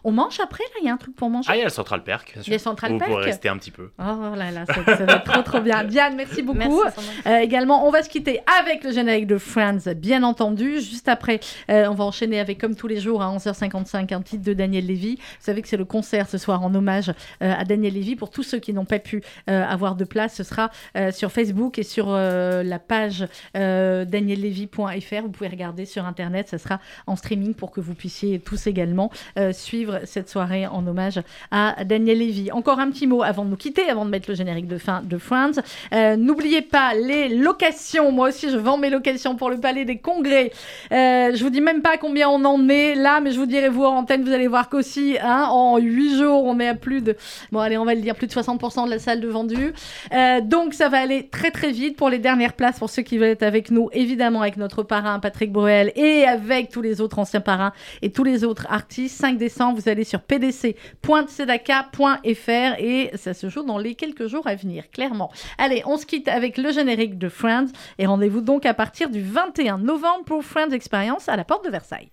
On mange après, là, il y a un truc pour manger? Ah, il y a le Central Perk. Il y a le Central Vous Perk? pourrez rester un petit peu. Oh là là, ça, ça va être trop trop bien. Diane, merci beaucoup. Merci. Euh, également, on va se quitter avec le générique de Friends, bien entendu. Juste après, euh, on va enchaîner avec, comme tous les jours, à 11h55, un titre de Daniel Lévy. Vous savez que c'est le concert ce soir en hommage euh, à Daniel Lévy. Pour tous ceux qui n'ont pas pu euh, avoir de place, ce sera euh, sur Facebook et sur euh, la page euh, daniellévy.fr. Vous pouvez regarder sur Internet, ça sera en streaming pour que vous puissiez tous également euh, suivre cette soirée en hommage à Daniel Lévy. Encore un petit mot avant de nous quitter, avant de mettre le générique de fin de Friends. Euh, N'oubliez pas les locations. Moi aussi, je vends mes locations pour le Palais des Congrès. Euh, je vous dis même pas combien on en est là, mais je vous dirai vous en antenne, vous allez voir qu'aussi, hein, en 8 jours, on est à plus de, bon allez, on va le dire, plus de 60% de la salle de vendu. Euh, donc ça va aller très très vite pour les dernières places, pour ceux qui veulent être avec nous, évidemment avec notre parrain Patrick Bruel et avec tous les autres anciens parrains et tous les autres artistes. 5 décembre, vous allez sur pdc.sedaka.fr et ça se joue dans les quelques jours à venir, clairement. Allez, on se quitte avec le générique de Friends et rendez-vous donc à partir du 21 novembre pour Friends Experience à la porte de Versailles.